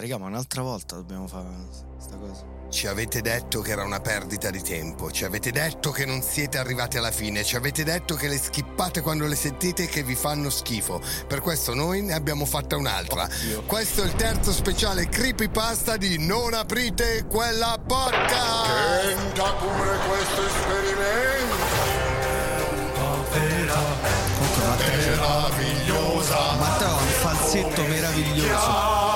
Raga, ma un'altra volta dobbiamo fare questa cosa. Ci avete detto che era una perdita di tempo, ci avete detto che non siete arrivati alla fine, ci avete detto che le skippate quando le sentite che vi fanno schifo. Per questo noi ne abbiamo fatta un'altra. Oddio. Questo è il terzo speciale creepypasta di Non aprite quella porca! Tenta pure questo esperimento Comunque Matteo, Meravigliosa! Matteo un falsetto meraviglioso.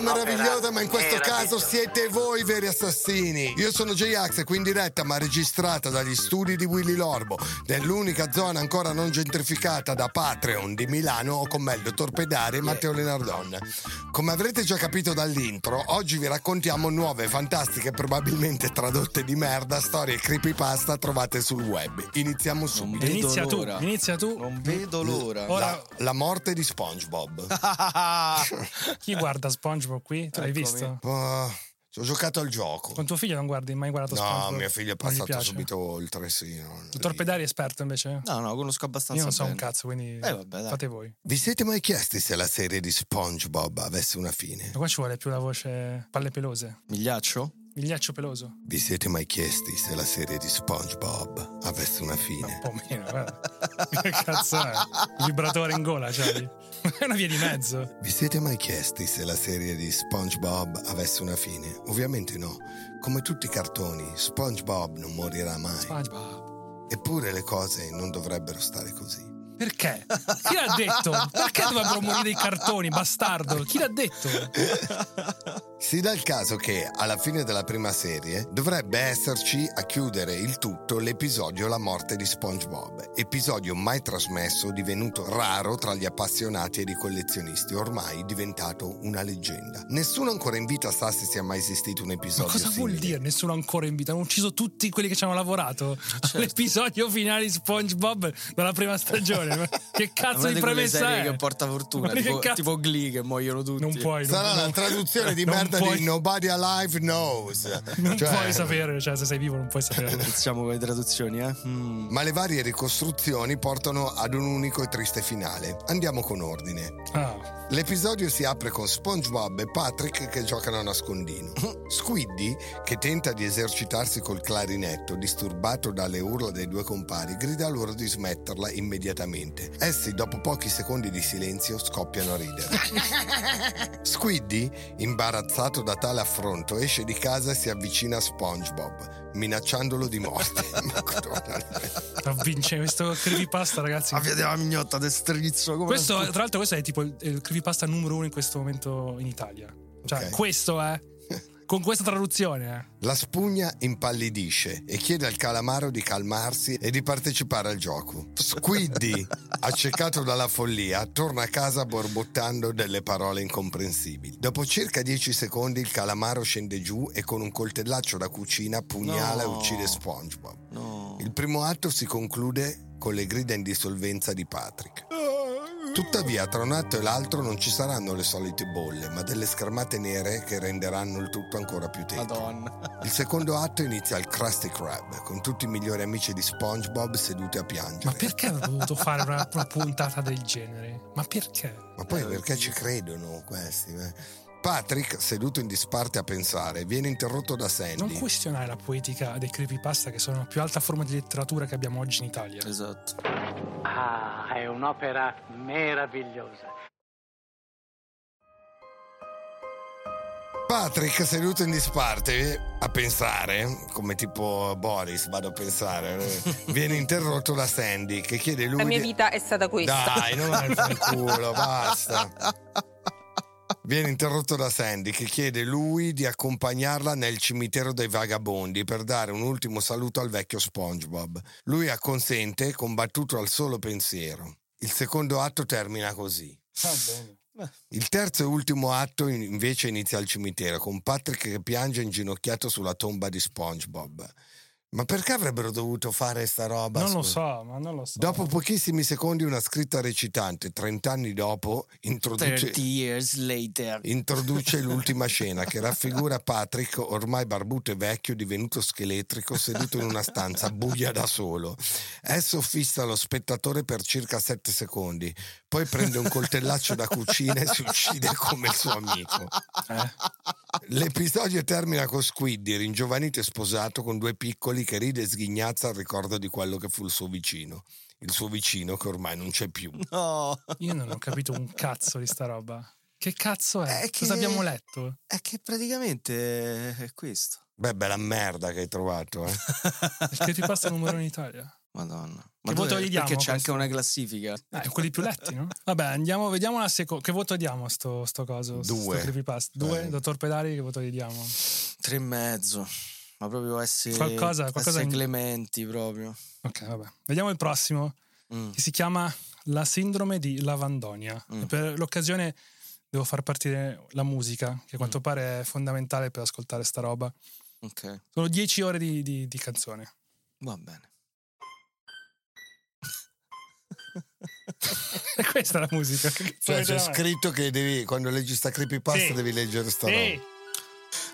Un'opera meravigliosa, ma in questo caso siete voi i veri assassini. Io sono J-Ax e qui in diretta, ma registrata dagli studi di Willy Lorbo, nell'unica zona ancora non gentrificata da Patreon di Milano, ho con me il dottor Pedari e Matteo Lenardon. Come avrete già capito dall'intro, oggi vi raccontiamo nuove, fantastiche, probabilmente tradotte di merda, storie creepypasta trovate sul web. Iniziamo subito. Inizia tu, inizia tu. Non vedo l'ora. Ora- La, la morte di SpongeBob. Chi guarda SpongeBob qui? Tu l'hai visto? Ci ho giocato al gioco. Con tuo figlio non guardi mai guardato SpongeBob? No, mio figlio è passato subito oltre, sì. no. Dottor Pedari è esperto invece? No, no, conosco abbastanza Io non so un bene. cazzo, quindi Eh, vabbè, dai. fate voi. Vi siete mai chiesti se la serie di SpongeBob avesse una fine? Ma qua ci vuole più la voce palle pelose. Migliaccio? Migliaccio peloso. Vi siete mai chiesti se la serie di SpongeBob avesse una Un fine? po' meno, guarda. che cazzo è? Il vibratore in gola, c'hai? È una via di mezzo. Vi siete mai chiesti se la serie di SpongeBob avesse una fine? Ovviamente no. Come tutti i cartoni, SpongeBob non morirà mai. SpongeBob. Eppure le cose non dovrebbero stare così. Perché? Chi l'ha detto? Perché dovrebbero morire i cartoni, bastardo? Chi l'ha detto? Si dà il caso che, alla fine della prima serie, dovrebbe esserci a chiudere il tutto l'episodio La morte di SpongeBob, episodio mai trasmesso, divenuto raro tra gli appassionati ed i collezionisti, ormai diventato una leggenda. Nessuno ancora in vita sa se sia mai esistito un Ma episodio cosa vuol simile. dire? Nessuno ancora in vita. Hanno ucciso tutti quelli che ci hanno lavorato. Certo. L'episodio finale di SpongeBob dalla prima stagione. Ma che cazzo di premessa è? che porta fortuna, Ma che tipo, tipo Glee che muoiono tutti. Non puoi. non- Sarà la non- traduzione di non merda puoi- di Nobody Alive Knows. Non Cioè- puoi sapere, cioè se sei vivo non puoi sapere. Iniziamo con le traduzioni, eh? Mm. Ma le varie ricostruzioni portano ad un unico e triste finale. Andiamo con ordine. Ah, L'episodio si apre con SpongeBob e Patrick che giocano a nascondino. Squiddy, che tenta di esercitarsi col clarinetto, disturbato dalle urla dei due compari, grida loro di smetterla immediatamente. Essi, dopo pochi secondi di silenzio, scoppiano a ridere. Squiddy, imbarazzato da tale affronto, esce di casa e si avvicina a SpongeBob, minacciandolo di morte. Ma vince questo creepypasta, ragazzi. Ah, vedi la mignotta del strizzo come Questo, tra l'altro, questo è tipo il, il creepypasta numero uno in questo momento in Italia. Cioè, Ok. questo è. Con questa traduzione, eh. La spugna impallidisce e chiede al calamaro di calmarsi e di partecipare al gioco. Squiddy, accecato dalla follia, torna a casa borbottando delle parole incomprensibili. Dopo circa 10 secondi il calamaro scende giù e con un coltellaccio da cucina pugnala No. e uccide SpongeBob. No. Il primo atto si conclude con le grida in dissolvenza di Patrick. Tuttavia, tra un atto e l'altro non ci saranno le solite bolle, ma delle schermate nere che renderanno il tutto ancora più tetro. Madonna. Il secondo atto inizia al Krusty Krab, con tutti i migliori amici di SpongeBob seduti a piangere. Ma perché avrei dovuto fare una, una puntata del genere? Ma perché? Ma poi perché ci credono questi? eh? Patrick, seduto in disparte a pensare, viene interrotto da Non Sandy. questionare la poetica dei creepypasta che sono la più alta forma di letteratura che abbiamo oggi in Italia. Esatto. Ah, è un'opera meravigliosa. Patrick, seduto in disparte a pensare, come tipo Boris, vado a pensare, viene interrotto da Sandy che chiede lui La mia di- vita è stata questa. Dai, non è il culo, basta. Viene interrotto da Sandy che chiede lui di accompagnarla nel cimitero dei vagabondi per dare un ultimo saluto al vecchio SpongeBob. Lui acconsente, combattuto al solo pensiero. Il secondo atto termina così. Va bene. Il terzo e ultimo atto in- invece inizia al cimitero con Patrick che piange inginocchiato sulla tomba di SpongeBob. Ma perché avrebbero dovuto fare sta roba? Non lo so, ma non lo so. Dopo pochissimi secondi una scritta recitante, 30 anni dopo, introduce, 30 years later. introduce l'ultima scena che raffigura Patrick ormai barbuto e vecchio divenuto scheletrico seduto in una stanza buia da solo. Esso fissa lo spettatore per circa 7 secondi, poi prende un coltellaccio da cucina e si uccide come il suo amico. Eh? L'episodio termina con Squiddy, ringiovanito e sposato con due piccoli che ride e sghignazza al ricordo di quello che fu il suo vicino. Il suo vicino che ormai non c'è più. No, Io non ho capito un cazzo di sta roba. Che cazzo è? È che- Cosa abbiamo letto? è che praticamente è questo. Beh, bella merda che hai trovato, eh. Il creepypasta numero in Italia. Madonna. Che voto gli diamo Perché c'è a anche questo? una classifica. Eh, quelli più letti, no? Vabbè, andiamo, vediamo la seconda. Che voto diamo a sto, sto coso? sto Due. creepypasta? Due? Eh. Dottor Pedari, che voto gli diamo? Tre e mezzo. Ma proprio essere, Qualcosa- qualcosa essere in- clementi proprio. Ok, vabbè. Vediamo il prossimo, Mm. che si chiama La sindrome di Lavandonia. Mm. E per l'occasione devo far partire la musica, che a quanto Mm. pare è fondamentale per ascoltare sta roba. Ok, Sono 10 ore di, di- di canzone. va bene. questa è la musica. Cioè, c'è scritto che devi, quando leggi sta creepypasta Sì. devi leggere sta Sì. roba.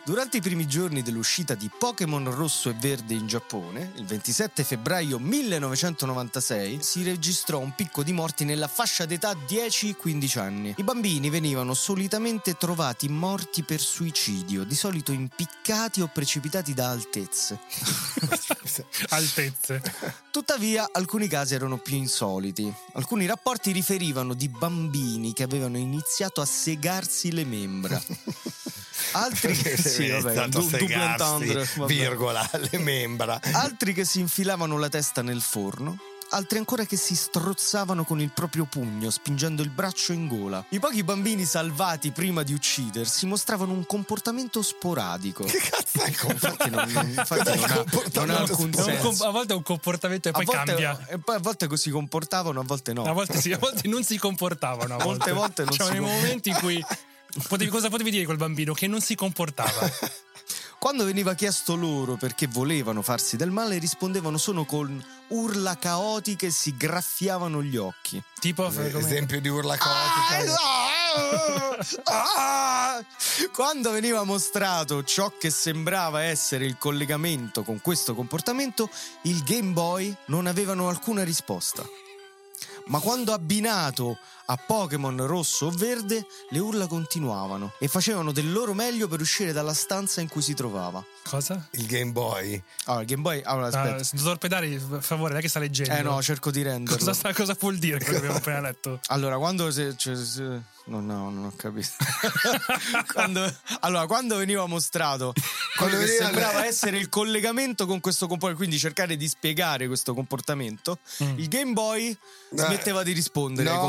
Durante i primi giorni dell'uscita di Pokémon rosso e verde in Giappone, il 27 febbraio 1996, si registrò un picco di morti nella fascia d'età 10-15 anni. I bambini venivano solitamente trovati morti per suicidio, di solito impiccati o precipitati da altezze. Altezze. Tuttavia, alcuni casi erano più insoliti. Alcuni rapporti riferivano di bambini che avevano iniziato a segarsi le membra. Altri sì, vabbè, du- entendre, vabbè. virgola, le membra. Altri che si infilavano la testa nel forno. Altri ancora che si strozzavano con il proprio pugno, spingendo il braccio in gola. I pochi bambini salvati prima di uccidersi mostravano un comportamento sporadico. Che cazzo è Infatti non, non- infatti non ha, non ha alcun senso. com- a volte è un comportamento e poi a volte, cambia. E poi a volte così comportavano, a volte no. A volte sì, a volte non si comportavano. A Molte volte non C'erano si dei com- momenti in cui. Potevi, cosa potevi dire quel bambino? Che non si comportava. Quando veniva chiesto loro perché volevano farsi del male, rispondevano solo con urla caotiche e si graffiavano gli occhi. tipo, come- Esempio di urla caotica. Ah! Quando veniva mostrato ciò che sembrava essere il collegamento con questo comportamento, il Game Boy non avevano alcuna risposta. Ma quando abbinato a Pokémon rosso o verde, le urla continuavano e facevano del loro meglio per uscire dalla stanza in cui si trovava. cosa? Il Game Boy. Allora, il Game Boy. Allora, Ah, aspetta. dottor Pedari, per favore, lei che sta leggendo. eh no, cerco di renderlo. cosa, sta- cosa vuol dire quello che abbiamo appena letto? Allora, quando se, cioè, se- no, no, non ho capito. Quando- allora, quando veniva mostrato quello Quando che sembrava essere il collegamento con questo comportamento, quindi cercare di spiegare questo comportamento, Mm. il Game Boy Eh, smetteva di rispondere ai No,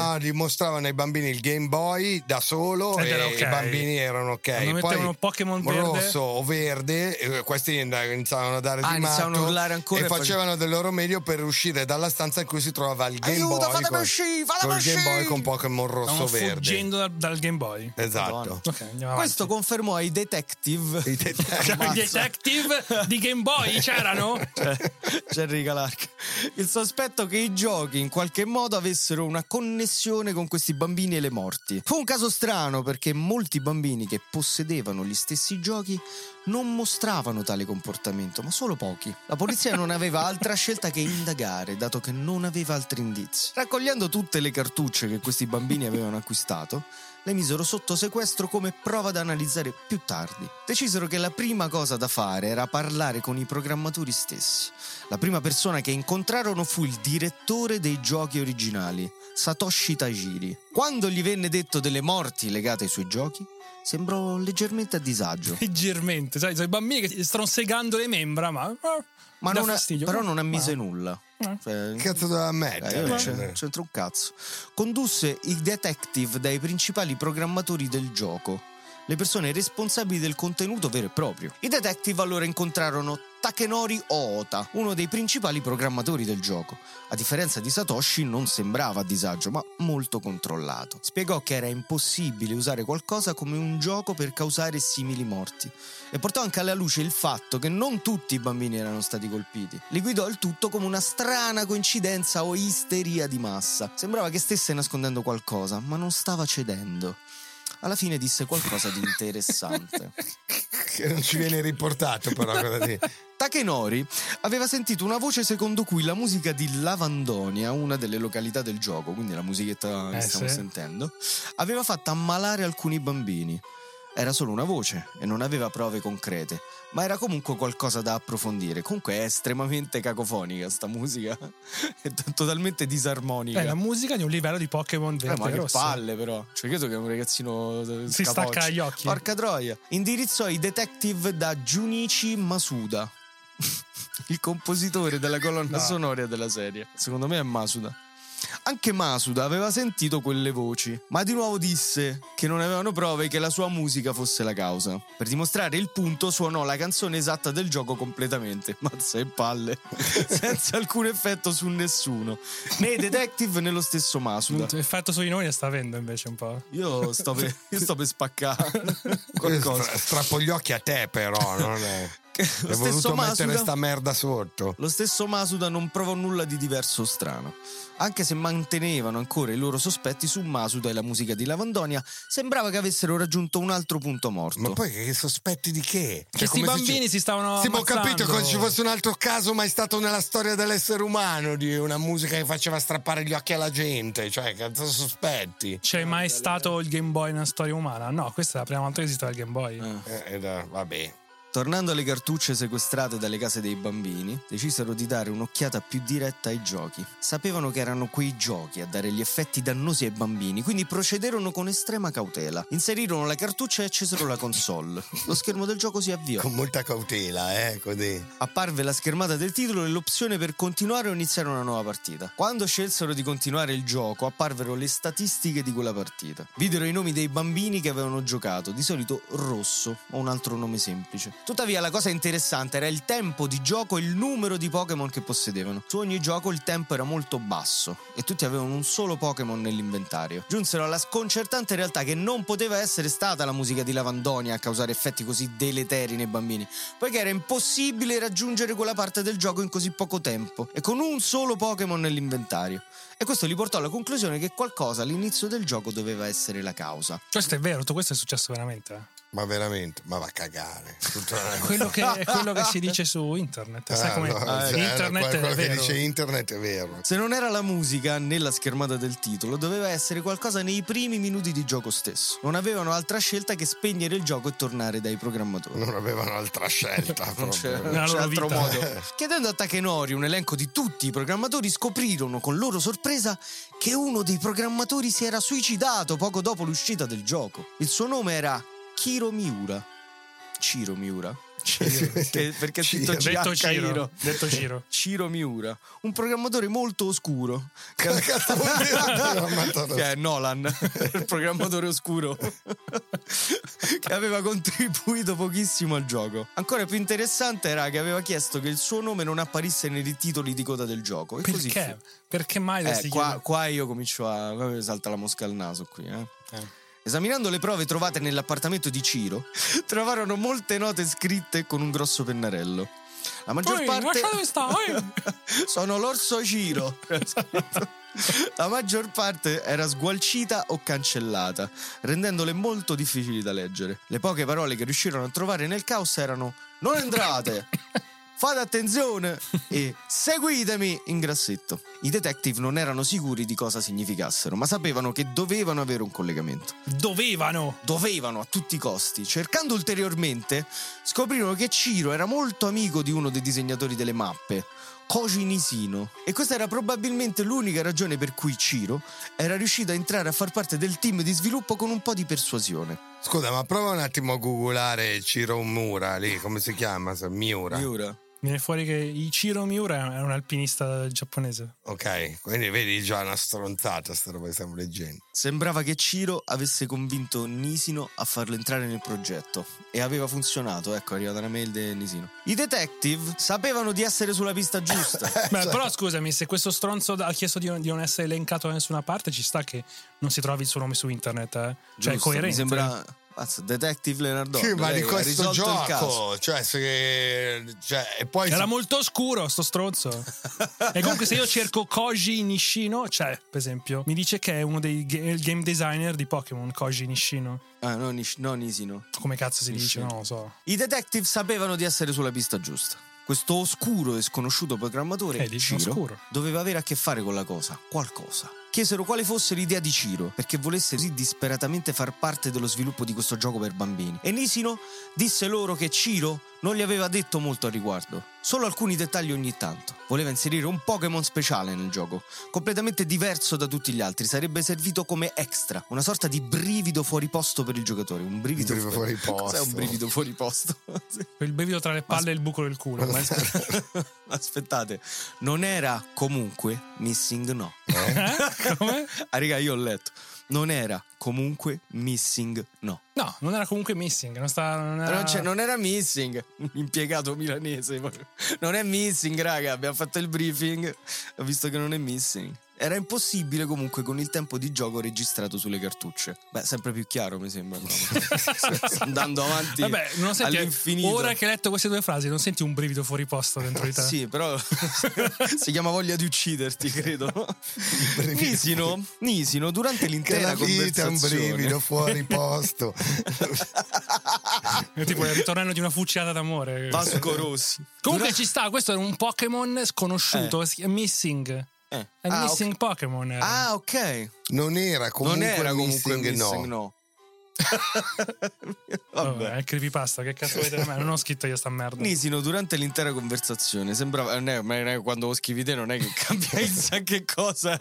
comandi. no, dimostravano ai bambini il Game Boy da solo Ed e era ok. i bambini erano ok. Quando Poi mettevano Pokémon rosso o verde, eh, questi iniziavano a dare Ah, di iniziavano matto a urlare ancora e e face- facevano del loro meglio per uscire dalla stanza in cui si trovava il Game Aiuto, Boy fatemi con, uscire, fatemi col Game Boy con Pokémon rosso Stavamo verde. fuggendo dal, dal Game Boy. Esatto. Madonna. Ok, andiamo Questo confermò ai detective I det- Cioè, I detective di Game Boy c'erano? Jerry Calarca. Il sospetto che i giochi in qualche modo avessero una connessione con questi bambini e le morti. Fu un caso strano perché molti bambini che possedevano gli stessi giochi non mostravano tale comportamento, ma solo pochi. La polizia non aveva altra scelta che indagare, dato che non aveva altri indizi. Raccogliendo tutte le cartucce che questi bambini avevano acquistato, le misero sotto sequestro come prova da analizzare più tardi. Decisero che la prima cosa da fare era parlare con i programmatori stessi. La prima persona che incontrarono fu il direttore dei giochi originali, Satoshi Tajiri. Quando gli venne detto delle morti legate ai suoi giochi, sembrò leggermente a disagio. Leggermente, sai, sono i bambini che stanno segando le membra, ma. Ma dà non, però non ammise Ah. nulla. Ah. Cioè, Che cazzo doveva eh, io mettere? non c'entro un cazzo. Condusse i detective dai principali programmatori del gioco, le persone responsabili del contenuto vero e proprio. I detective allora incontrarono Takenori Oota, uno dei principali programmatori del gioco. A differenza di Satoshi non sembrava a disagio, ma molto controllato. Spiegò che era impossibile usare qualcosa come un gioco per causare simili morti e portò anche alla luce il fatto che non tutti i bambini erano stati colpiti. Li guidò il tutto come una strana coincidenza o isteria di massa. Sembrava che stesse nascondendo qualcosa, ma non stava cedendo. Alla fine disse qualcosa di interessante. che non ci viene riportato però cosa di... Takenori aveva sentito una voce secondo cui la musica di Lavandonia, una delle località del gioco, quindi la musichetta che Eh, stiamo sì. sentendo, aveva fatto ammalare alcuni bambini. Era solo una voce e non aveva prove concrete, ma era comunque qualcosa da approfondire. Comunque è estremamente cacofonica sta musica, è t- totalmente disarmonica. È la musica di un livello di Pokémon Eh, verde ma e che rosso. palle però Cioè credo che è un ragazzino eh, Si scapoccio. stacca gli occhi. Porca troia Indirizzò i detective da Junichi Masuda Il compositore della colonna No. sonora della serie Secondo me è Masuda anche Masuda aveva sentito quelle voci, ma di nuovo disse che non avevano prove che la sua musica fosse la causa. Per dimostrare il punto suonò la canzone esatta del gioco completamente, mazza e palle, senza alcun effetto su nessuno, né i detective né lo stesso Masuda. Effetto su di noi ne sta avendo invece un po'. Io sto per, io sto per spaccare qualcosa. Stra- strappo gli occhi a te però, non è... Che Lo stesso, voluto mettere Masuda, sta merda sotto. lo stesso Masuda non provò nulla di diverso o strano. Anche se mantenevano ancora i loro sospetti su Masuda e la musica di Lavandonia, sembrava che avessero raggiunto un altro punto morto. Ma poi che sospetti di che? Cioè, Questi come se bambini ci- si stavano Sì, ma ho capito come ci fosse un altro caso mai stato nella storia dell'essere umano di una musica che faceva strappare gli occhi alla gente. Cioè, cazzo sospetti? C'è mai stato il Game Boy nella storia umana? No, questa è la prima volta che esisteva il Game Boy. Eh. Eh, vabbè. Tornando alle cartucce sequestrate dalle case dei bambini, decisero di dare un'occhiata più diretta ai giochi. Sapevano che erano quei giochi a dare gli effetti dannosi ai bambini, quindi procederono con estrema cautela. Inserirono la cartuccia e accesero la console. Lo schermo del gioco si avviò. Con molta cautela, eh, così. Apparve la schermata del titolo e l'opzione per continuare o iniziare una nuova partita. Quando scelsero di continuare il gioco, apparvero le statistiche di quella partita. Videro i nomi dei bambini che avevano giocato, di solito rosso o un altro nome semplice. Tuttavia, la cosa interessante era il tempo di gioco e il numero di Pokémon che possedevano. Su ogni gioco il tempo era molto basso e tutti avevano un solo Pokémon nell'inventario. Giunsero alla sconcertante realtà che non poteva essere stata la musica di Lavandonia a causare effetti così deleteri nei bambini, poiché era impossibile raggiungere quella parte del gioco in così poco tempo e con un solo Pokémon nell'inventario. E questo li portò alla conclusione che qualcosa all'inizio del gioco doveva essere la causa. Questo è vero, tutto questo è successo veramente. Ma veramente, ma va a cagare. Tutto- Quello che, è quello che si dice su internet. Sai Ah, come no, cioè, internet quello è che vero. dice internet è vero. Se non era la musica nella schermata del titolo, doveva essere qualcosa nei primi minuti di gioco stesso. Non avevano altra scelta che spegnere il gioco e tornare dai programmatori. Non avevano altra scelta. Non c'è, non c'è altro vita. modo. Chiedendo a Takenori un elenco di tutti i programmatori, scoprirono con loro sorpresa che uno dei programmatori si era suicidato poco dopo l'uscita del gioco. Il suo nome era Kiro Miura. Ciro Miura. Perché, perché è scritto Detto Ciro. Detto Ciro. Ciro Miura, un programmatore molto oscuro. Che, è Nolan, il programmatore oscuro. che aveva contribuito pochissimo al gioco. Ancora più interessante era che aveva chiesto che il suo nome non apparisse nei titoli di coda del gioco. E Perché? Perché mai Eh, qua, qua io comincio a. salta la mosca al naso qui, eh. Eh. Esaminando le prove trovate nell'appartamento di Ciro, trovarono molte note scritte con un grosso pennarello. La maggior Oi, parte. sta! Sono l'orso Ciro. La maggior parte era sgualcita o cancellata, rendendole molto difficili da leggere. Le poche parole che riuscirono a trovare nel caos erano: Non entrate! Fate attenzione e seguitemi in grassetto. I detective non erano sicuri di cosa significassero, ma sapevano che dovevano avere un collegamento. Dovevano! Dovevano a tutti i costi. Cercando ulteriormente, scoprirono che Ciro era molto amico di uno dei disegnatori delle mappe, Koji Nisino. E questa era probabilmente l'unica ragione per cui Ciro era riuscito a entrare a far parte del team di sviluppo con un po' di persuasione. Scusa, ma prova un attimo a googolare Ciro Mura lì, come si chiama? Miura. Miura. Viene fuori che Ichiro Miura è un alpinista giapponese. Ok, quindi vedi già una stronzata sta roba che stiamo leggendo. Sembrava che Ciro avesse convinto Nisino a farlo entrare nel progetto e aveva funzionato, ecco è arrivata una mail di Nisino. I detective sapevano di essere sulla pista giusta. Beh, però scusami, se questo stronzo ha chiesto di, di non essere elencato da nessuna parte, ci sta che non si trovi il suo nome su internet. eh. Cioè, è Giusto, coerente. Mi sembra Detective Leonardo. Sì, ma di questo gioco, cioè, se, cioè, e poi Era si- molto oscuro sto stronzo. e comunque se io cerco Koji Nishino, cioè, per esempio, mi dice che è uno dei game designer di Pokémon, Koji Nishino. Ah, no, Nish- no, Nisino. Come cazzo si dice? Nishino. Non lo so. I detective sapevano di essere sulla pista giusta. Questo oscuro e sconosciuto programmatore, Eh, Ciro, oscuro. doveva avere a che fare con la cosa, qualcosa. Chiesero quale fosse l'idea di Ciro, perché volesse così disperatamente far parte dello sviluppo di questo gioco per bambini. E Nisino disse loro che Ciro non gli aveva detto molto al riguardo, solo alcuni dettagli ogni tanto. Voleva inserire un Pokémon speciale nel gioco, completamente diverso da tutti gli altri, sarebbe servito come extra, una sorta di brivido fuori posto per il giocatore, un brivido, Un brivido fuori Cos'è un posto? brivido fuori posto? Il brivido tra le palle e il buco del culo. Ma Aspettate, non era comunque Missing No. Eh? Come? Ah, raga, io ho letto. Non era comunque Missing No. No, non era comunque missing. Non, sta, non era... Non, c'è- non era Missing, un impiegato milanese. Non è Missing, raga. Abbiamo fatto il briefing. Ho visto che non è Missing. Era impossibile comunque con il tempo di gioco registrato sulle cartucce. Beh, sempre più chiaro mi sembra. però. Andando avanti Vabbè, non senti, all'infinito. ora che hai letto queste due frasi, non senti un brivido fuori posto dentro di te? Sì, però si chiama voglia di ucciderti, credo. Nisino, Nisino durante che l'intera la vita è un conversazione brivido fuori posto. È tipo il ritornello di una fucilata d'amore. Vasco Rossi. Comunque ci sta, questo è un Pokémon sconosciuto, è Missing. Eh. È Ah, Missing ok. Pokémon. Ah, ok. Non era comunque non era comunque missing, missing, no. no. Vabbè, Vabbè. è creepypasta, che cazzo volete da me? Non ho scritto io sta merda. Nisino durante l'intera conversazione sembrava non è, quando lo scrivi te non è che cambia chissà che cosa.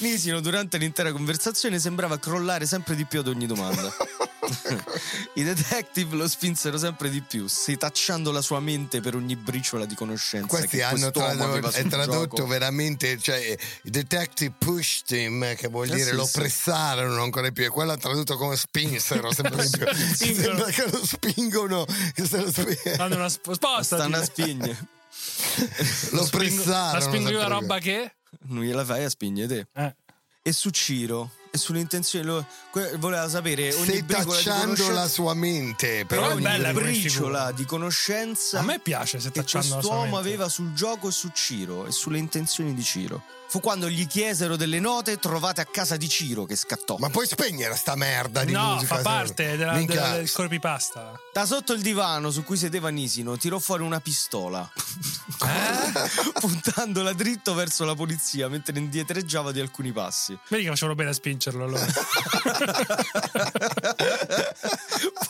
Nisino durante l'intera conversazione sembrava crollare sempre di più ad ogni domanda i detective lo spinsero sempre di più setacciando la sua mente per ogni briciola di conoscenza Questi che hanno aveva è tradotto gioco. veramente, cioè i detective pushed him, che vuol Eh dire sì, lo sì. pressarono ancora di più, e quello ha tradotto come spinsero, sempre di più. Sembra che lo spingono, che se lo sp- Hanno una sp- spostati. stanno a spigne lo Spingo- pressarono. La spingo io la roba che... non gliela fai a spigne te Eh. e su Ciro sulle intenzioni lo- que- voleva sapere ogni briciola di Setacciando conoscenza la sua mente, Però però è ogni bella briciola di conoscenza A me piace se che tacciando la sua quest'uomo mente. aveva sul gioco e su Ciro e sulle intenzioni di Ciro. Fu quando gli chiesero delle note trovate a casa di Ciro che scattò. Ma puoi spegnere sta merda di No, musica? fa parte della, della- del creepypasta. Da sotto il divano su cui sedeva Nisino tirò fuori una pistola, Eh? puntandola dritto verso la polizia mentre indietreggiava di alcuni passi. Vedi che facevano bene a spingerlo allora.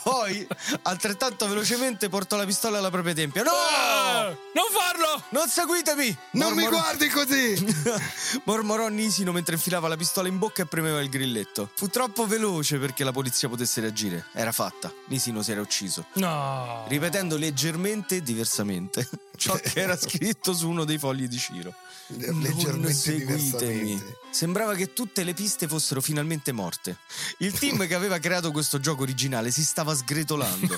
Poi, altrettanto velocemente, portò la pistola alla propria tempia. No! Ah, non farlo! Non seguitemi! Non mi Mormorò- guardi così! Mormorò Nisino mentre infilava la pistola in bocca e premeva il grilletto. Fu troppo veloce perché la polizia potesse reagire. Era fatta. Nisino si era ucciso. No. Ripetendo leggermente, diversamente, ciò che era scritto su uno dei fogli di Ciro. Non Leggermente seguitemi. Sembrava che tutte le piste fossero finalmente morte. Il team che aveva creato questo gioco originale si stava sgretolando,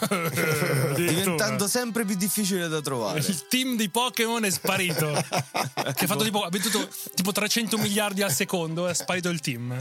diventando sempre più difficile da trovare. Il team di Pokémon è sparito. che ha fatto tipo, ha venduto tipo 300 miliardi al secondo. È sparito il team.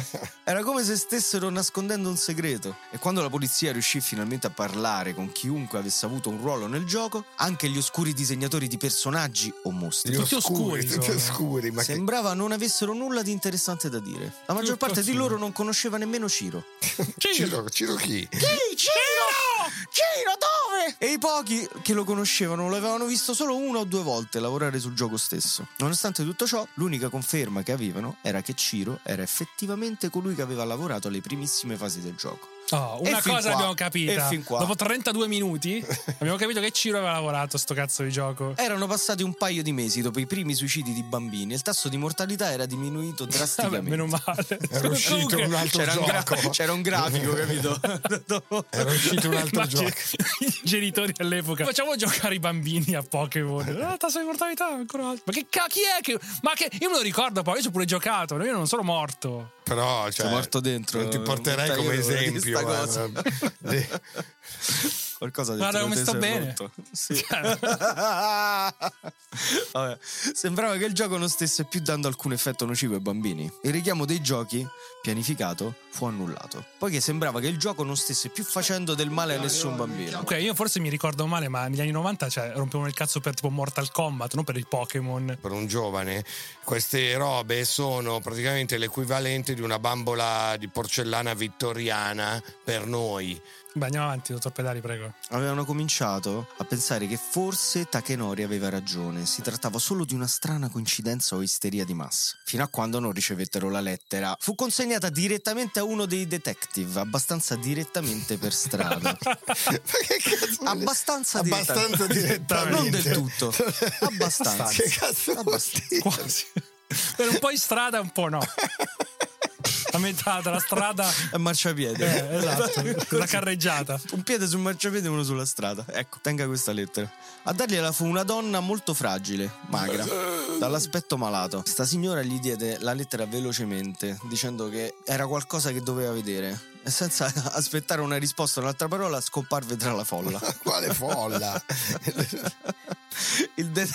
Era come se stessero nascondendo un segreto. E quando la polizia riuscì finalmente a parlare con chiunque avesse avuto un ruolo nel gioco, anche gli oscuri disegnatori di personaggi o mostri. Tutti oscuri tutti oscuri, ma che... Sembrava non avessero nulla di interessante da dire. La maggior Tutto parte di loro non conosceva nemmeno Ciro. Ciro, Ciro chi? Ehi, Ciro! Ciro, dove? E i pochi che lo conoscevano lo avevano visto solo una o due volte lavorare sul gioco stesso. Nonostante tutto ciò, l'unica conferma che avevano era che Ciro era effettivamente colui che aveva lavorato alle primissime fasi del gioco. Oh, una cosa qua. abbiamo qua. Dopo 32 minuti abbiamo capito che Ciro aveva lavorato sto cazzo di gioco. Erano passati un paio di mesi dopo i primi suicidi di bambini e il tasso di mortalità era diminuito Vabbè, drasticamente. meno male. Era uscito un altro c'era, un gra- gioco. c'era un grafico, capito? Era uscito un altro gioco. I genitori all'epoca facciamo giocare i bambini a Pokémon. La tasso di mortalità è ancora alta. Ma che ca- chi è che. Ma che. Io me lo ricordo poi, io ci ho pure giocato, io non sono morto. Però, cioè, morto dentro, Non ti porterei come esempio. sta cosa. eh. Di- Qualcosa Guarda come sto bene. Sì. Cioè, Vabbè, sembrava che il gioco non stesse più dando alcun effetto nocivo ai bambini. Il richiamo dei giochi, pianificato, fu annullato. Poiché sembrava che il gioco non stesse più facendo del male a nessun bambino. Ok, io forse mi ricordo male, ma negli anni 90 cioè, rompevano il cazzo per tipo Mortal Kombat, non per il Pokémon. per un giovane, queste robe sono praticamente l'equivalente di una bambola di porcellana vittoriana per noi. Beh, andiamo avanti, dottor Pedali, prego. Avevano cominciato a pensare che forse Takenori aveva ragione, si trattava solo di una strana coincidenza o isteria di massa. Fino a quando non ricevettero la lettera. Fu consegnata direttamente a uno dei detective, abbastanza direttamente per strada. Ma che cazzo? Abbastanza Abbastanza direttamente. Non del tutto. Abbastanza. Che cazzo Abbastanza. Quasi. per un po' in strada un po' no. A metà della strada. È marciapiede. Eh, esatto, la carreggiata. Un piede sul marciapiede e uno sulla strada. Ecco, tenga questa lettera. A dargliela fu una donna molto fragile, magra, dall'aspetto malato. Sta signora gli diede la lettera velocemente, dicendo che era qualcosa che doveva vedere. E senza aspettare una risposta o un'altra parola, scomparve tra la folla. Quale folla? Il, de-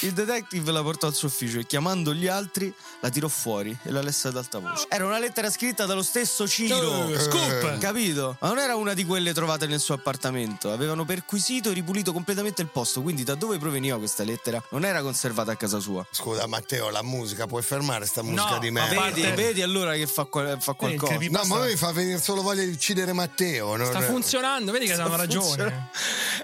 il detective la portò al suo ufficio e chiamando gli altri la tirò fuori e la lesse ad alta voce. Era una lettera scritta dallo stesso Ciro. Eh, scoop! Capito? Ma non era una di quelle trovate nel suo appartamento. Avevano perquisito e ripulito completamente il posto. Quindi, da dove proveniva questa lettera? Non era conservata a casa sua. Scusa, Matteo, la musica, puoi fermare sta musica No, di parte- Vedi, vedi allora che fa, qual- fa qualcosa. creepy- No, ma a me mi fa venire solo voglia di uccidere Matteo. non- Sta funzionando, vedi che hanno ragione.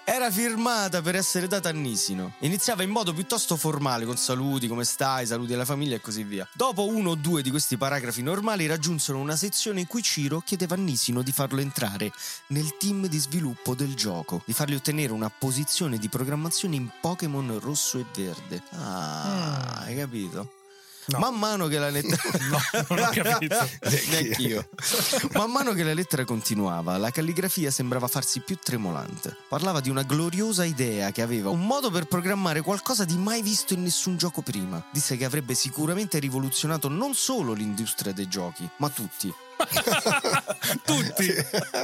Era firmata per essere data a Nisino. Iniziava in modo piuttosto formale, con saluti, come stai, saluti alla famiglia e così via. Dopo uno o due di questi paragrafi normali raggiunsero una sezione in cui Ciro chiedeva a Nisino di farlo entrare nel team di sviluppo del gioco, di fargli ottenere una posizione di programmazione in Pokémon rosso e verde. Ah, hai capito? No. Man mano che la lettera. No, non ho capito. Neanch'io. Man mano che la lettera continuava, la calligrafia sembrava farsi più tremolante. Parlava di una gloriosa idea che aveva un modo per programmare qualcosa di mai visto in nessun gioco prima. Disse che avrebbe sicuramente rivoluzionato non solo l'industria dei giochi, ma tutti. Tutti.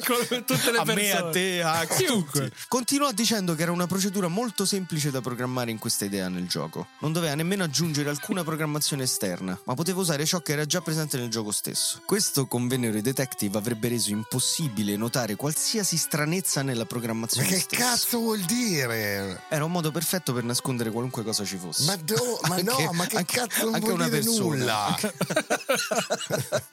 Con tutte le a me, persone. a te, a Chiunque. Continuò dicendo che era una procedura molto semplice da programmare in questa idea nel gioco. Non doveva nemmeno aggiungere alcuna programmazione esterna, ma poteva usare ciò che era già presente nel gioco stesso. Questo, convennero i detective, avrebbe reso impossibile notare qualsiasi stranezza nella Ma programmazione che stessa. cazzo vuol dire? Era un modo perfetto per nascondere qualunque cosa ci fosse. Ma, do- ma Anche- no, ma che anche- cazzo non anche vuol una dire persona. nulla?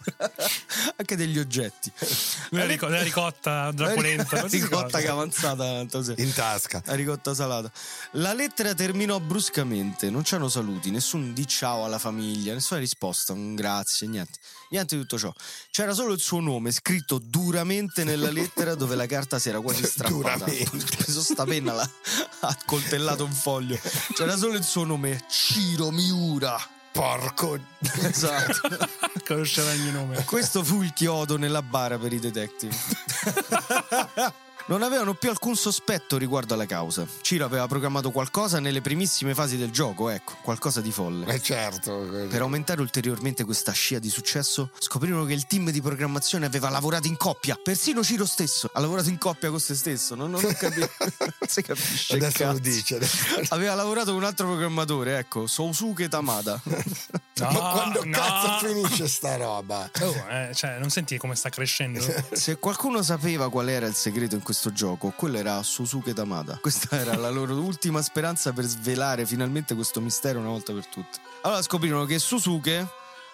Anche degli oggetti. La, rico- la ricotta della polenta. La ricotta che è avanzata In tasca. La ricotta salata. La lettera terminò bruscamente, non c'erano saluti, nessun di ciao alla famiglia, nessuna risposta, un grazie, niente. Niente di tutto ciò. C'era solo il suo nome scritto duramente nella lettera dove la carta si era quasi strappata. Duramente. Preso sta penna, l'ha ha coltellato un foglio. C'era solo il suo nome, Ciro Miura. Porco. Esatto. Conosceva il mio nome. Questo fu il chiodo nella bara per i detective. Non avevano più alcun sospetto riguardo alla causa. Ciro aveva programmato qualcosa nelle primissime fasi del gioco, ecco, qualcosa di folle. Eh certo. Per aumentare ulteriormente questa scia di successo, scoprirono che il team di programmazione aveva lavorato in coppia. Persino Ciro stesso ha lavorato in coppia con se stesso. Non, non ho capito. non si capisce. Adesso cazzo. lo dice. adesso- Aveva lavorato con un altro programmatore, ecco, Sousuke Tamada. No, Ma quando no. cazzo finisce sta roba? Oh, eh, cioè, non senti come sta crescendo? Se qualcuno sapeva qual era il segreto in questo gioco, quello era Susuke Tamada. Questa era la loro ultima speranza per svelare finalmente questo mistero una volta per tutte. Allora scoprirono che Susuke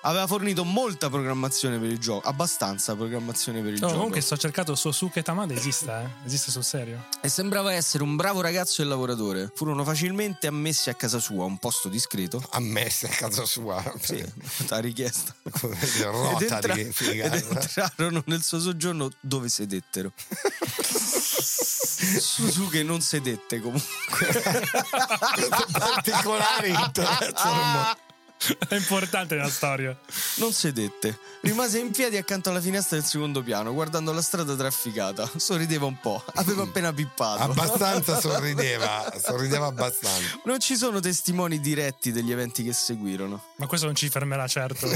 aveva fornito molta programmazione per il gioco, abbastanza programmazione per il No, gioco. comunque sto cercando Sosuke Tamada esiste, eh? Esiste sul serio. E sembrava essere un bravo ragazzo e lavoratore. Furono facilmente ammessi a casa sua, un posto discreto. Ammesse a casa sua. Sì, la richiesta. Ed, Rotary, entra- figa. ed entrarono nel suo soggiorno dove sedettero. Suzuki non sedette comunque. particolari. È importante nella storia. Non sedette. Rimase in piedi accanto alla finestra del secondo piano, guardando la strada trafficata. Sorrideva un po'. Aveva appena pippato. Abbastanza sorrideva, sorrideva abbastanza. Non ci sono testimoni diretti degli eventi che seguirono. Ma questo non ci fermerà certo.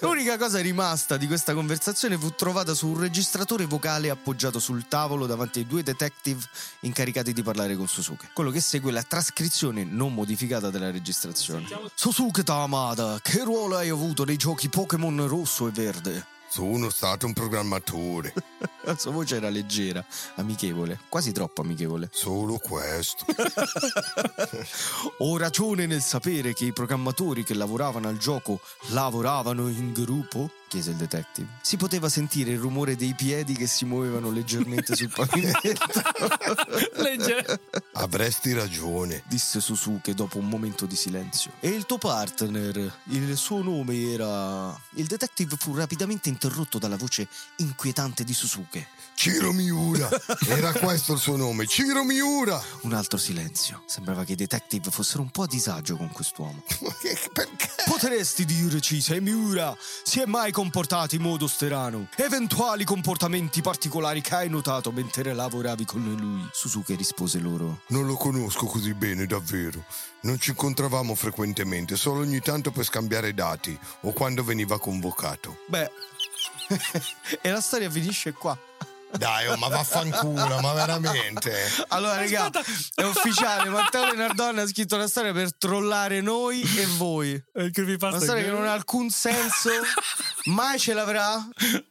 L'unica cosa rimasta di questa conversazione fu trovata su un registratore vocale appoggiato sul tavolo davanti ai due detective incaricati di parlare con Suzuki. Quello che segue è la trascrizione non modificata della registrazione. Suzuki Tamada, che ruolo hai avuto nei giochi Pokémon rosso e verde? Sono stato un programmatore, La sua voce era leggera, amichevole, quasi troppo amichevole. solo questo. Ho ragione nel sapere che i programmatori che lavoravano al gioco lavoravano in gruppo? Chiese il detective. Si poteva sentire il rumore dei piedi che si muovevano leggermente sul pavimento. legge. Avresti ragione. disse Susuke dopo un momento di silenzio. E il tuo partner, il suo nome era... Il detective fu rapidamente interrotto dalla voce inquietante di Susuke. Ciro Miura. Era questo il suo nome, Ciro Miura. Un altro silenzio. Sembrava che i detective fossero un po' a disagio con quest'uomo. Perché? Potresti dirci se Miura si è mai comportato in modo strano? Eventuali comportamenti particolari che hai notato mentre lavoravi con lui? Suzuki rispose loro. Non lo conosco così bene, davvero. Non ci incontravamo frequentemente, solo ogni tanto per scambiare dati o quando veniva convocato. Beh, e la storia finisce qua. Dai, oh, ma vaffanculo, ma veramente. Allora, raga, è ufficiale. Matteo Lenardone ha scritto una storia per trollare noi e voi. Una storia che che- non ha alcun senso. Mai ce l'avrà.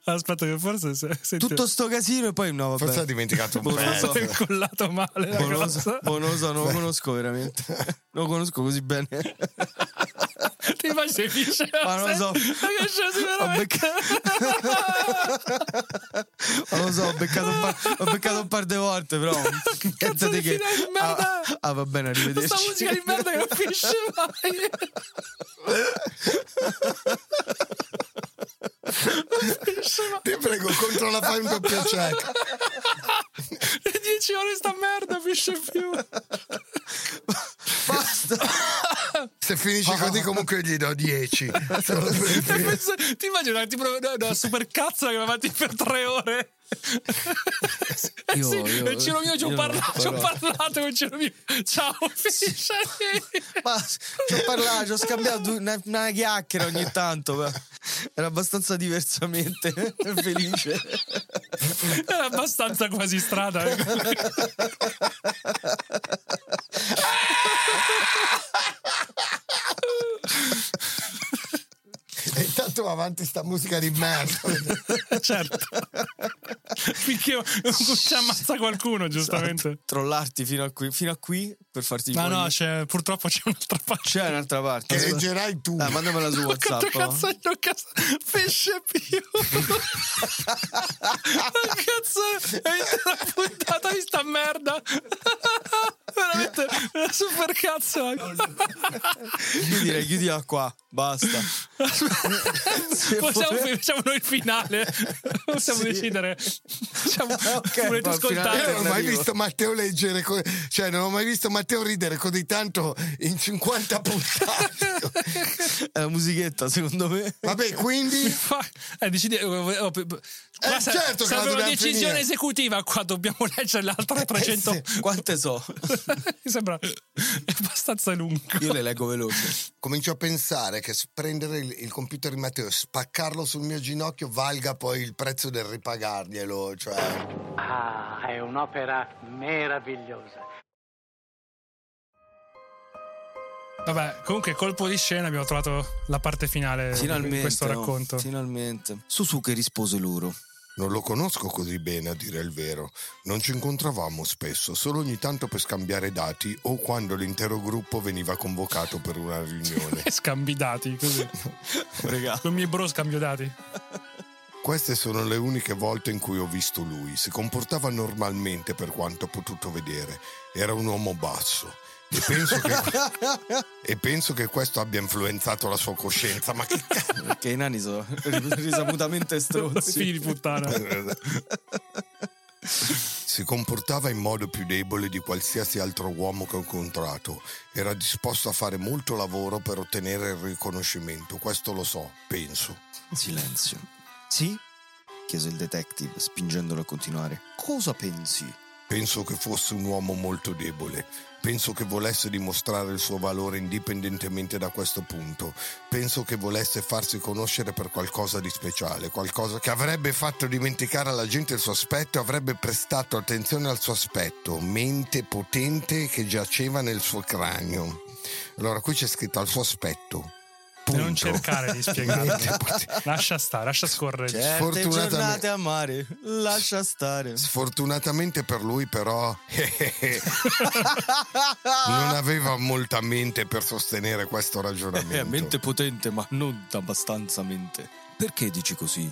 Aspetta, che forse se, se Tutto sto casino e poi no, vabbè. Forse ha dimenticato un pezzo. è incollato male la non lo cosa. so, non lo so, non lo conosco veramente. Non lo conosco così bene. Ti immagini finisce Ma non lo so. Ma che Ho veramente? Ma lo so, ho beccato un par, ho beccato un par di volte, però. Cazzo di che. di merda! Ah, ah, va bene, arrivederci. Questa musica di merda che non finisce mai. Non finisce mai. Ti prego, controlla fai un doppio check. E 10 ore sta merda finisce più. Basta. Se finisce così comunque gli do 10. Solo per il E primo. penso- Ti immagini una, tipo, una, una super cazzo che va avanti per tre ore? Io- sì, io- e Ciro mio ci ho parlato, ci ho parlato con Ciro mio. Ciao, finisce. Ma ci ho parlato, ci ho scambiato una, una chiacchiera ogni tanto. Era abbastanza diversamente felice. Era abbastanza quasi strada. Va avanti sta musica di merda. certo. Finché non ci ammazza qualcuno, giustamente. Trollarti fino a qui, fino a qui per farti Ma no, c'è, purtroppo c'è un'altra parte. C'è un'altra parte. Che leggerai tu. Ah, mandamela su Ma WhatsApp. quanto cazzo è cazzo? Pesce più. Ma cazzo è la puntata di sta merda. Veramente una super cazzo. Io direi chiudila qua, basta. Possiamo, facciamo noi il finale. Possiamo Sì. decidere. Facciamo, Ok, volete ascoltare? Io non ho mai visto Matteo leggere, cioè non ho mai visto Matteo ridere così tanto in 50 puntate. È la musichetta, secondo me. Vabbè, quindi Eh, decidi- eh, p- p- qua Eh, sa- certo che la serve una decisione finire. esecutiva qua dobbiamo leggere le altre 300 Eh, sì, Quante so? mi sembra abbastanza lungo Io le leggo veloce. comincio a pensare che prendere il, il computer di Matteo e spaccarlo sul mio ginocchio valga poi il prezzo del ripagarglielo. Cioè, Ah, è un'opera meravigliosa. Vabbè comunque colpo di scena abbiamo trovato la parte finale di Finalmente. questo no, racconto finalmente. Susuke rispose loro. Non lo conosco così bene, a dire il vero. Non ci incontravamo spesso, solo ogni tanto per scambiare dati o quando l'intero gruppo veniva convocato per una riunione. Scambi dati, così. Regà. Con i miei bro scambio dati. Queste sono le uniche volte in cui ho visto lui. Si comportava normalmente per quanto ho potuto vedere. Era un uomo basso. E penso che, e penso che questo abbia influenzato la sua coscienza. Ma che cazzo? Perché i nani sono risaputamente Figli stronzi. di puttana. Si comportava in modo più debole di qualsiasi altro uomo che ho incontrato. Era disposto a fare molto lavoro per ottenere il riconoscimento. Questo lo so, penso. Silenzio. Sì? chiese il detective, spingendolo a continuare. Cosa pensi? Penso che fosse un uomo molto debole. Penso che volesse dimostrare il suo valore indipendentemente da questo punto. Penso che volesse farsi conoscere per qualcosa di speciale, qualcosa che avrebbe fatto dimenticare alla gente il suo aspetto avrebbe prestato attenzione al suo aspetto, mente potente che giaceva nel suo cranio. Allora qui c'è scritto al suo aspetto. Punto. non cercare di spiegarlo. Lascia stare, lascia scorrere. Certe Sfortunatamente- giornate a mare, lascia stare. Sfortunatamente per lui però non aveva molta mente per sostenere questo ragionamento. È mente potente, ma non abbastanza mente. Perché dici così?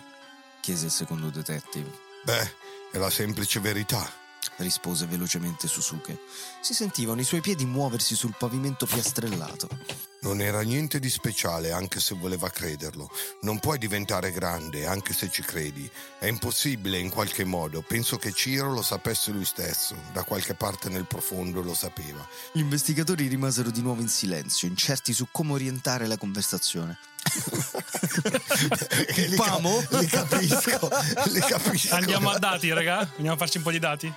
chiese il secondo detective. Beh, è la semplice verità. rispose velocemente Susuke. Si sentivano i suoi piedi muoversi sul pavimento piastrellato. Non era niente di speciale, anche se voleva crederlo. Non puoi diventare grande, anche se ci credi. È impossibile in qualche modo. Penso che Ciro lo sapesse lui stesso. Da qualche parte nel profondo lo sapeva. Gli investigatori rimasero di nuovo in silenzio, incerti su come orientare la conversazione. Li ca- Pamo? Li capisco, li capisco. Andiamo a dati, raga? Andiamo a farci un po' di dati?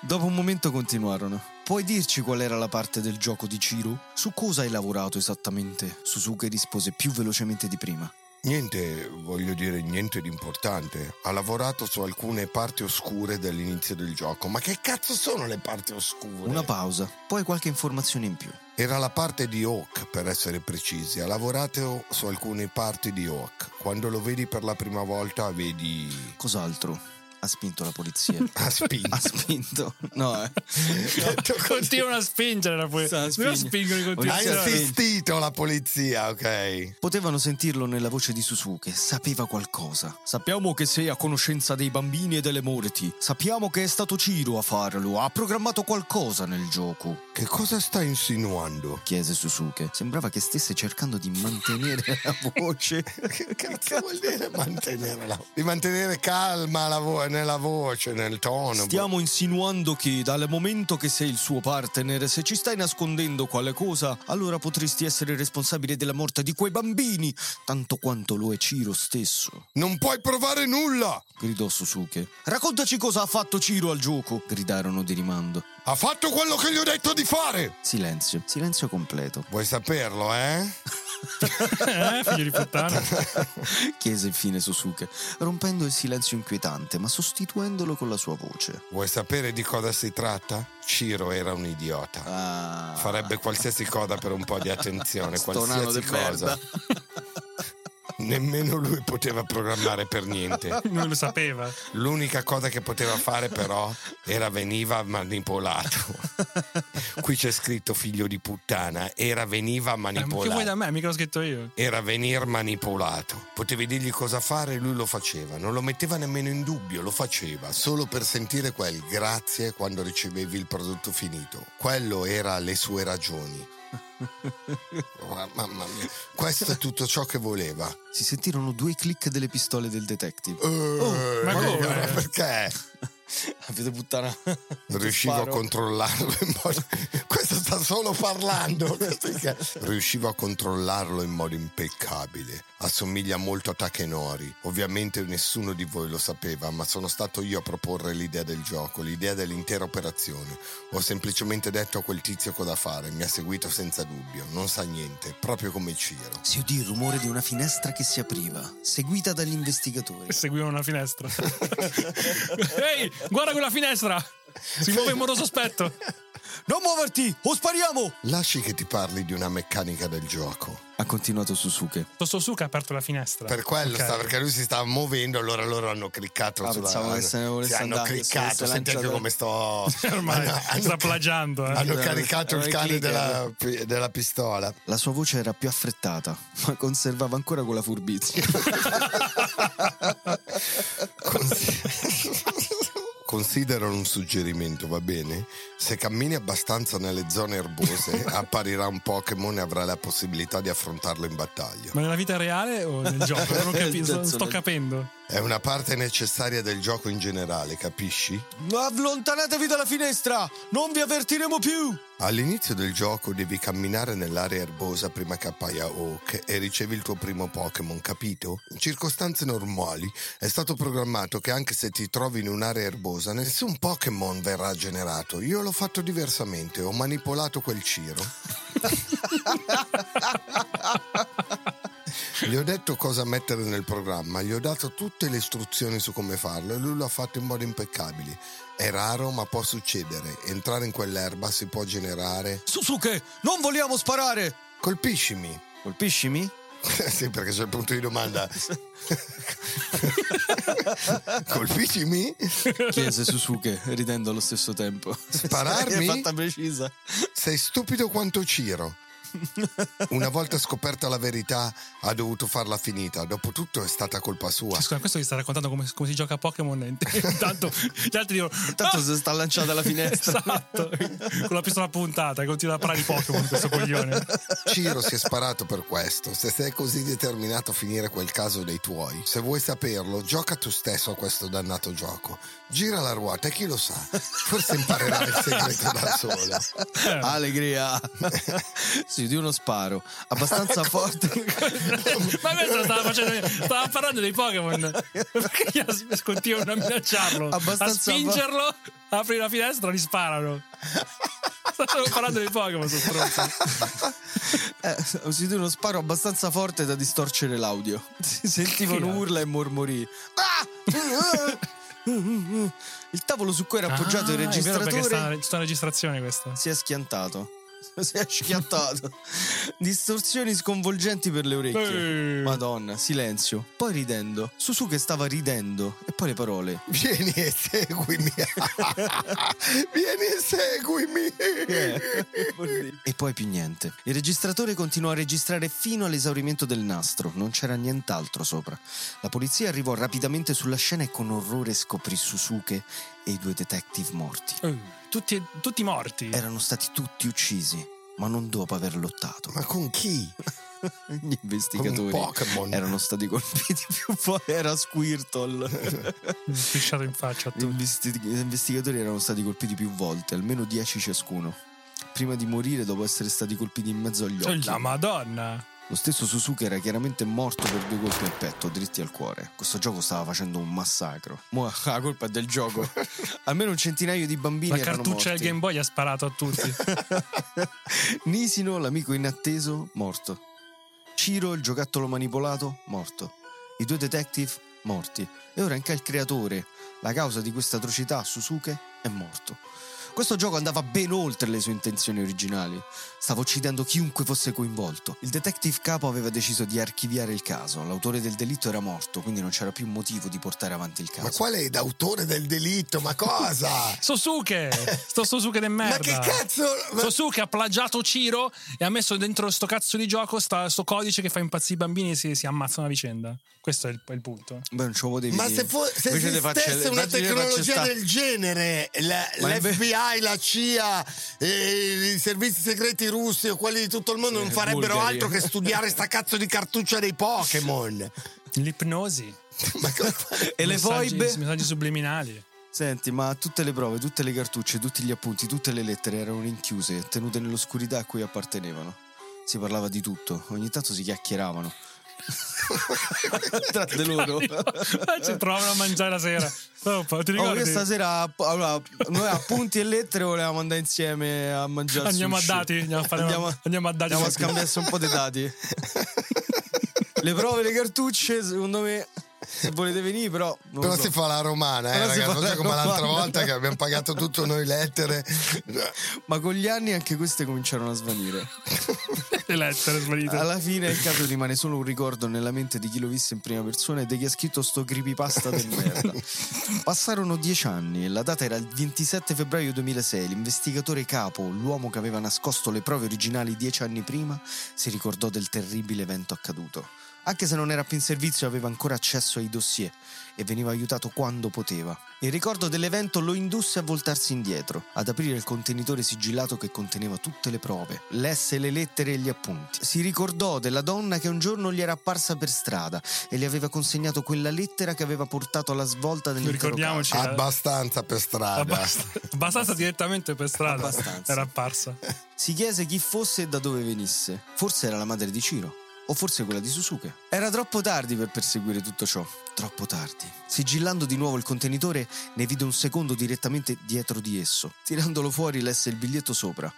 Dopo un momento continuarono. Puoi dirci qual era la parte del gioco di Ciro? Su cosa hai lavorato esattamente? Susuke rispose più velocemente di prima. Niente, voglio dire, niente di importante. Ha lavorato su alcune parti oscure dall'inizio del gioco. Ma che cazzo sono le parti oscure? Una pausa, poi qualche informazione in più. Era la parte di Hawk, per essere precisi. Ha lavorato su alcune parti di Hawk. Quando lo vedi per la prima volta, vedi. Cos'altro? Ha spinto la polizia. Ha spinto. ha spinto? No, eh. Continuano a spingere la poi. Sta Non spingono i Hai assistito la polizia, ok? Potevano sentirlo nella voce di Susuke, sapeva qualcosa. Sappiamo che sei a conoscenza dei bambini e delle morti. Sappiamo che è stato Ciro a farlo. Ha programmato qualcosa nel gioco. Che cosa stai insinuando? Chiese Susuke. Sembrava che stesse cercando di mantenere la voce. Che cazzo vuol dire mantenere la Di mantenere calma la vo- nella voce, nel tono. Stiamo insinuando che dal momento che sei il suo partner, se ci stai nascondendo quale cosa, allora potresti essere responsabile della morte di quei bambini, tanto quanto lo è Ciro stesso. Non puoi provare nulla! gridò Susuke. Raccontaci cosa ha fatto Ciro al gioco, gridarono di rimando. Ha fatto quello che gli ho detto di fare! Silenzio, silenzio completo. Vuoi saperlo, eh? Eh, figlio di puttana. Chiese infine Susuke, rompendo il silenzio inquietante, ma sostituendolo con la sua voce. Vuoi sapere di cosa si tratta? Ciro era un idiota. Ah, Farebbe qualsiasi cosa per un po' di attenzione, qualsiasi cosa. Nemmeno lui poteva programmare per niente. Non lo sapeva. L'unica cosa che poteva fare però era veniva manipolato. Qui c'è scritto figlio di puttana, era veniva Eh, ma che vuoi manipolato. da me? Mica l'ho scritto io. Era venir manipolato. Potevi dirgli cosa fare e lui lo faceva. Non lo metteva nemmeno in dubbio, lo faceva. Solo per sentire quel grazie quando ricevevi il prodotto finito. Quello era le sue ragioni. Oh, Mamma mia, questo è tutto ciò che voleva. Si sentirono due clic delle pistole del detective. Eh, ma come? perché? Avete puttana. Riuscivo a controllarlo in modo. Questo sta solo parlando. Riuscivo a controllarlo in modo impeccabile. Assomiglia molto a Takenori. Ovviamente nessuno di voi lo sapeva, ma sono stato io a proporre l'idea del gioco, l'idea dell'intera operazione. Ho semplicemente detto a quel tizio cosa fare, mi ha seguito senza dubbio. Non sa niente, proprio come Ciro. Si udì il rumore di una finestra che si apriva, seguita dagli investigatori. Seguivano una finestra. Ehi, guarda quella finestra! Si muove in modo sospetto. non muoverti o spariamo! Lasci che ti parli di una meccanica del gioco. Ha continuato Susuke. Tososuke ha aperto la finestra. Per quello Ok. sta, perché lui si stava muovendo, allora loro hanno cliccato Ah, sulla pensavo che se ne volesse sì, hanno andare, se cliccato, volesse senti anche lanciare- come sto Ormai hanno- sta hanno- plagiando. eh. Hanno caricato il eh, cane della, pi- della pistola. La sua voce era più affrettata, ma conservava ancora quella furbizia. Consi- Considera un suggerimento, va bene? Se cammini abbastanza nelle zone erbose, apparirà un Pokémon e avrai la possibilità di affrontarlo in battaglia. Ma nella vita reale o nel gioco? Non ho capito, non sto capendo. È una parte necessaria del gioco in generale, capisci? Allontanatevi dalla finestra! Non vi avvertiremo più! All'inizio del gioco devi camminare nell'area erbosa prima che appaia Oak e ricevi il tuo primo Pokémon, capito? In circostanze normali è stato programmato che anche se ti trovi in un'area erbosa nessun Pokémon verrà generato. Io l'ho fatto diversamente, ho manipolato quel Ciro. Gli ho detto cosa mettere nel programma, gli ho dato tutte le istruzioni su come farlo e lui lo ha fatto in modo impeccabile. È raro, ma può succedere. Entrare in quell'erba si può generare. Susuke, non vogliamo sparare! Colpiscimi. Colpiscimi? sì, perché c'è il punto di domanda. Colpiscimi? Chiese Susuke, ridendo allo stesso tempo. Spararmi? È fatta precisa. Sei stupido quanto Ciro. Una volta scoperta la verità, ha dovuto farla finita. Dopotutto è stata colpa sua. Cioè, Scusa, questo vi sta raccontando come, come si gioca a Pokémon. e Intanto gli altri dicono: Tanto "Ah!" si sta lanciata dalla finestra. Esatto, con la pistola puntata e continua a parlare di Pokémon questo coglione. Ciro si è sparato per questo. Se sei così determinato a finire quel caso dei tuoi, se vuoi saperlo, gioca tu stesso a questo dannato gioco. Gira la ruota e chi lo sa, forse imparerai il segreto da solo. Allegria. sì, di uno sparo. Abbastanza forte. Ma questo stava facendo. Stava parlando dei Pokémon. Perché continuano a minacciarlo? Abbastanza a spingerlo, apri la finestra e gli sparano. Stavo parlando dei Pokémon, sono stronzo. Eh, si di uno sparo abbastanza forte da distorcere l'audio. Si sentivano urla e mormori. Ah! Il tavolo su cui era appoggiato il Ah, è vero, registratore sta, sta registrazione questa. si è schiantato. Si è schiantato. Distorsioni sconvolgenti per le orecchie. Eh. Madonna, silenzio. Poi ridendo. Susuke stava ridendo. E poi le parole. Vieni e seguimi. Vieni e seguimi. E poi più niente. Il registratore continuò a registrare fino all'esaurimento del nastro, non c'era nient'altro sopra. La polizia arrivò rapidamente sulla scena e con orrore scoprì Susuke e i due detective morti. Eh, tutti, tutti morti. Erano stati tutti uccisi, ma non dopo aver lottato. Ma con chi? Gli investigatori erano stati colpiti più volte. Era Squirtle. Sfisciato in faccia a Gli tutti. investi- gli investigatori erano stati colpiti più volte, almeno 10 ciascuno. Prima di morire dopo essere stati colpiti in mezzo agli occhi. La Madonna. Lo stesso Suzuki era chiaramente morto per due colpi al petto, dritti al cuore. Questo gioco stava facendo un massacro. Mo la colpa è del gioco. Almeno un centinaio di bambini La erano cartuccia del morti. Game Boy ha sparato a tutti. Nisino, l'amico inatteso, morto. Ciro, il giocattolo manipolato, morto. I due detective, morti. E ora anche il creatore, la causa di questa atrocità, Susuke, è morto. Questo gioco andava ben oltre le sue intenzioni originali. Stava uccidendo chiunque fosse coinvolto. Il detective capo aveva deciso di archiviare il caso. L'autore del delitto era morto, quindi non c'era più motivo di portare avanti il caso. Ma qual è l'autore del delitto? Ma cosa? Sosuke! Sto Sosuke del merda. Ma che cazzo? Ma- Sosuke ha plagiato Ciro e ha messo dentro sto cazzo di gioco sta, sto codice che fa impazzire i bambini e si, si ammazzano a vicenda. Questo è il, è il punto. Beh, non lo potevi Ma se, fo- se facce- esistesse una tecnologia del genere, la- l'FBI, la CIA, e i servizi segreti russi o quelli di tutto il mondo non farebbero bulgari. altro che studiare sta cazzo di cartuccia dei Pokémon. L'ipnosi. E le foibe? Messaggi subliminali. Senti, ma tutte le prove, tutte le cartucce, tutti gli appunti, tutte le lettere erano rinchiuse, tenute nell'oscurità a cui appartenevano. Si parlava di tutto, ogni tanto si chiacchieravano. Tra di loro. Ci provano a mangiare la sera. Oh, ti Oh, io stasera allora, noi appunti e lettere volevamo andare insieme a mangiare Andiamo a sushi. dati, andiamo a fare- andiamo, andiamo a dati andiamo a scambiarsi un po' di dati. le prove, le cartucce, secondo me Se volete venire, però. non Però so. si fa la romana, eh, Però ragazzi. fa Non la come l'altra romana. volta che abbiamo pagato tutto noi lettere. Ma con gli anni anche queste cominciarono a svanire. Le lettere svanite. Alla fine il caso rimane solo un ricordo nella mente di chi lo visse in prima persona e di chi ha scritto sto creepypasta del merda. Passarono dieci anni e la data era il 27 febbraio 2006. L'investigatore capo, l'uomo che aveva nascosto le prove originali dieci anni prima, si ricordò del terribile evento accaduto. Anche se non era più in servizio aveva ancora accesso ai dossier e veniva aiutato quando poteva. Il ricordo dell'evento lo indusse a voltarsi indietro, ad aprire il contenitore sigillato che conteneva tutte le prove, lesse le lettere e gli appunti. Si ricordò della donna che un giorno gli era apparsa per strada e le aveva consegnato quella lettera che aveva portato alla svolta dell'intero Ricordiamoci. caso. Abbastanza per strada. Abbast- abbastanza direttamente per strada. Abbastanza. Era apparsa. Si chiese chi fosse e da dove venisse. Forse era la madre di Ciro. O forse quella di Susuke. Era troppo tardi per perseguire tutto ciò. Troppo tardi. Sigillando di nuovo il contenitore, ne vide un secondo direttamente dietro di esso. Tirandolo fuori, lesse il biglietto sopra.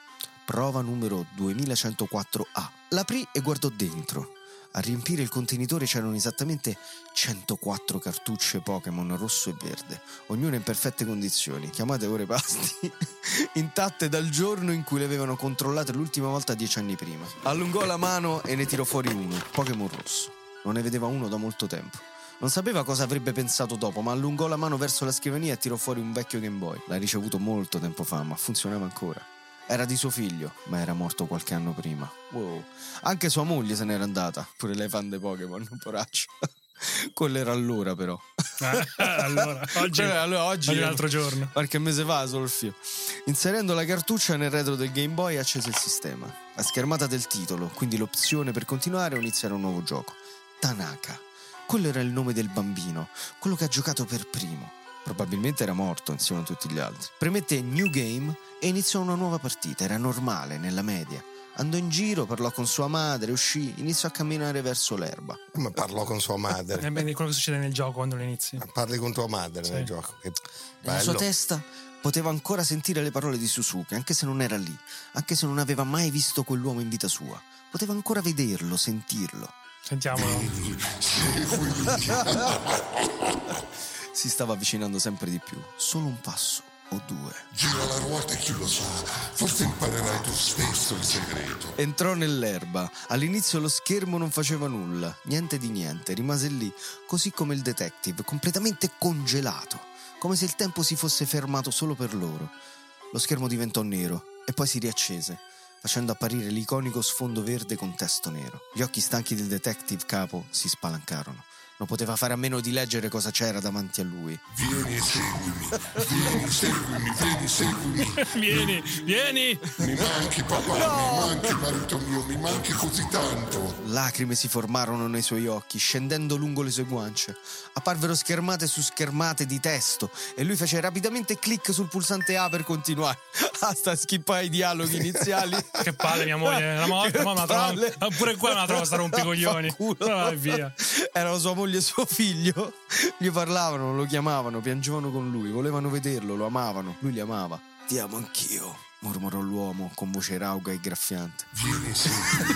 Prova numero 2104A. L'aprì e guardò dentro. A riempire il contenitore c'erano esattamente 104 cartucce Pokémon rosso e verde, ognuna in perfette condizioni, chiamate ore pasti, intatte dal giorno in cui le avevano controllate l'ultima volta dieci anni prima. Allungò la mano e ne tirò fuori uno, Pokémon rosso. Non ne vedeva uno da molto tempo. Non sapeva cosa avrebbe pensato dopo, ma allungò la mano verso la scrivania e tirò fuori un vecchio Game Boy. L'ha ricevuto molto tempo fa, ma funzionava ancora. Era di suo figlio, ma era morto qualche anno prima. Wow. Anche sua moglie se n'era andata, pure lei fan dei Pokémon, poraccio. Quello era allora, però. Allora, oggi, Quello era allora, oggi, oggi è un altro giorno. Qualche mese fa, solo il fio. Inserendo la cartuccia nel retro del Game Boy, accese il sistema. La schermata del titolo, quindi l'opzione per continuare o iniziare un nuovo gioco. Tanaka. Quello era il nome del bambino, quello che ha giocato per primo. Probabilmente era morto insieme a tutti gli altri. Premette New Game e iniziò una nuova partita. Era normale, nella media. Andò in giro, parlò con sua madre, uscì, iniziò a camminare verso l'erba. Come parlò con sua È madre. bene quello che succede nel gioco quando lo inizi. Parli con tua madre Sì. nel gioco. Nella sua testa poteva ancora sentire le parole di Suzuki, anche se non era lì, anche se non aveva mai visto quell'uomo in vita sua. Poteva ancora vederlo, sentirlo. Sentiamolo. Si stava avvicinando sempre di più, solo un passo o due. Gira la ruota e chi lo sa, forse imparerai tu stesso il segreto. Entrò nell'erba. All'inizio lo schermo non faceva nulla, niente di niente, rimase lì, così come il detective, completamente congelato, come se il tempo si fosse fermato solo per loro. Lo schermo diventò nero e poi si riaccese, facendo apparire l'iconico sfondo verde con testo nero. Gli occhi stanchi del detective capo si spalancarono. Non poteva fare a meno di leggere cosa c'era davanti a lui. Vieni e seguimi, vieni, seguimi, vieni, seguimi. Vieni, vieni! Mi manchi papà, mi manchi marito mio, mi manchi così tanto. Lacrime si formarono nei suoi occhi, scendendo lungo le sue guance. Apparvero schermate su schermate di testo e lui fece rapidamente clic sul pulsante A per continuare. Basta skippare i dialoghi iniziali. Che palle, mia moglie. Una la trovo- palle. ah, pure qua me la trovo sta rompicoglioni. Vai via. Era la sua moglie e suo figlio. Gli parlavano, lo chiamavano, piangevano con lui, volevano vederlo, lo amavano, lui li amava. Ti amo anch'io, mormorò l'uomo con voce rauca e graffiante. Vieni e seguimi,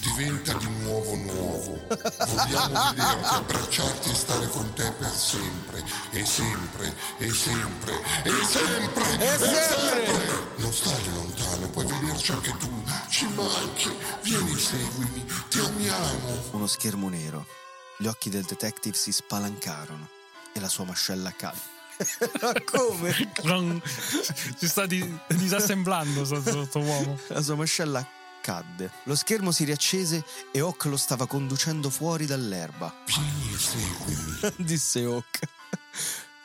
diventa di nuovo nuovo. Vogliamo vederti, abbracciarti e stare con te per sempre, e sempre, e sempre, e sempre, e sempre. Non stare lontano, puoi vederci anche tu, ci manchi. Vieni, seguimi, ti amiamo. Uno schermo nero. Gli occhi del detective si spalancarono e la sua mascella cadde. Ma come? Non- Si sta di- disassemblando sto, sto- sto uomo. La sua mascella cadde. Lo schermo si riaccese e Hawk lo stava conducendo fuori dall'erba. E. Disse Hawk.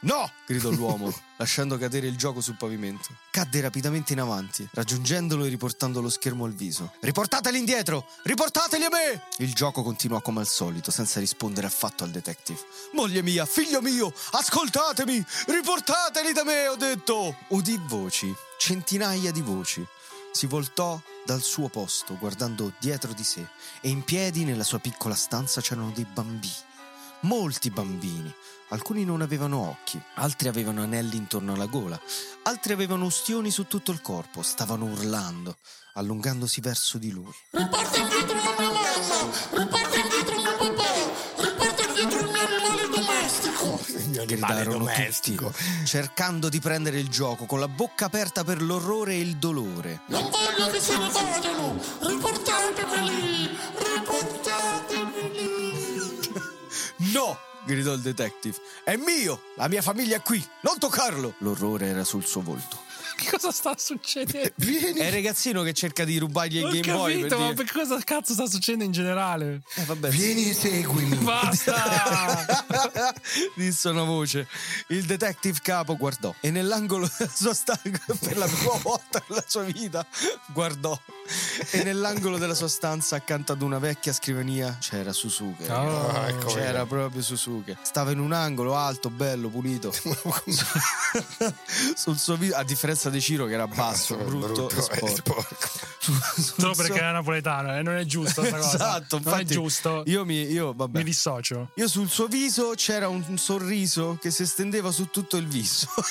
No! gridò l'uomo, lasciando cadere il gioco sul pavimento. Cadde rapidamente in avanti, raggiungendolo e riportando lo schermo al viso. Riportateli indietro! Riportateli a me! Il gioco continuò come al solito, senza rispondere affatto al detective. Moglie mia, figlio mio, ascoltatemi! Riportateli da me, ho detto! Udì voci, centinaia di voci. Si voltò dal suo posto, guardando dietro di sé, e in piedi nella sua piccola stanza c'erano dei bambini. Molti bambini. Alcuni non avevano occhi, altri avevano anelli intorno alla gola, altri avevano ustioni su tutto il corpo, stavano urlando, allungandosi verso di lui. Riporta indietro la mia mamma, riporta indietro mio papà, riporta indietro il mio animale animale gridarono domestico. tutti, cercando di prendere il gioco con la bocca aperta per l'orrore e il dolore. Non voglio che se ne vadano! Riportateveli! Riportateveli! No! Gridò il detective. È mio! La mia famiglia è qui! Non toccarlo! L'orrore era sul suo volto. Che cosa sta succedendo? Vieni. È il ragazzino che cerca di rubargli il Ho Game Boy. capito, Per ma dire... che cosa cazzo sta succedendo in generale? Eh, vabbè. Vieni e seguimi. Basta! Disse una voce. Il detective capo guardò e nell'angolo della sua stanza, per la prima volta nella sua vita, guardò. E nell'angolo della sua stanza, accanto ad una vecchia scrivania, c'era Susuke. Oh. Ah, ecco, C'era proprio Susuke. Stava in un angolo alto, bello, pulito. Sul suo viso, a differenza di Ciro che era basso, brutto, e sporco. sporco. Solo perché è napoletano e non è giusto sta cosa. Esatto, non è giusto. Io mi, io, vabbè. Mi dissocio. Io sul suo viso c'era un, un sorriso che si estendeva su tutto il viso.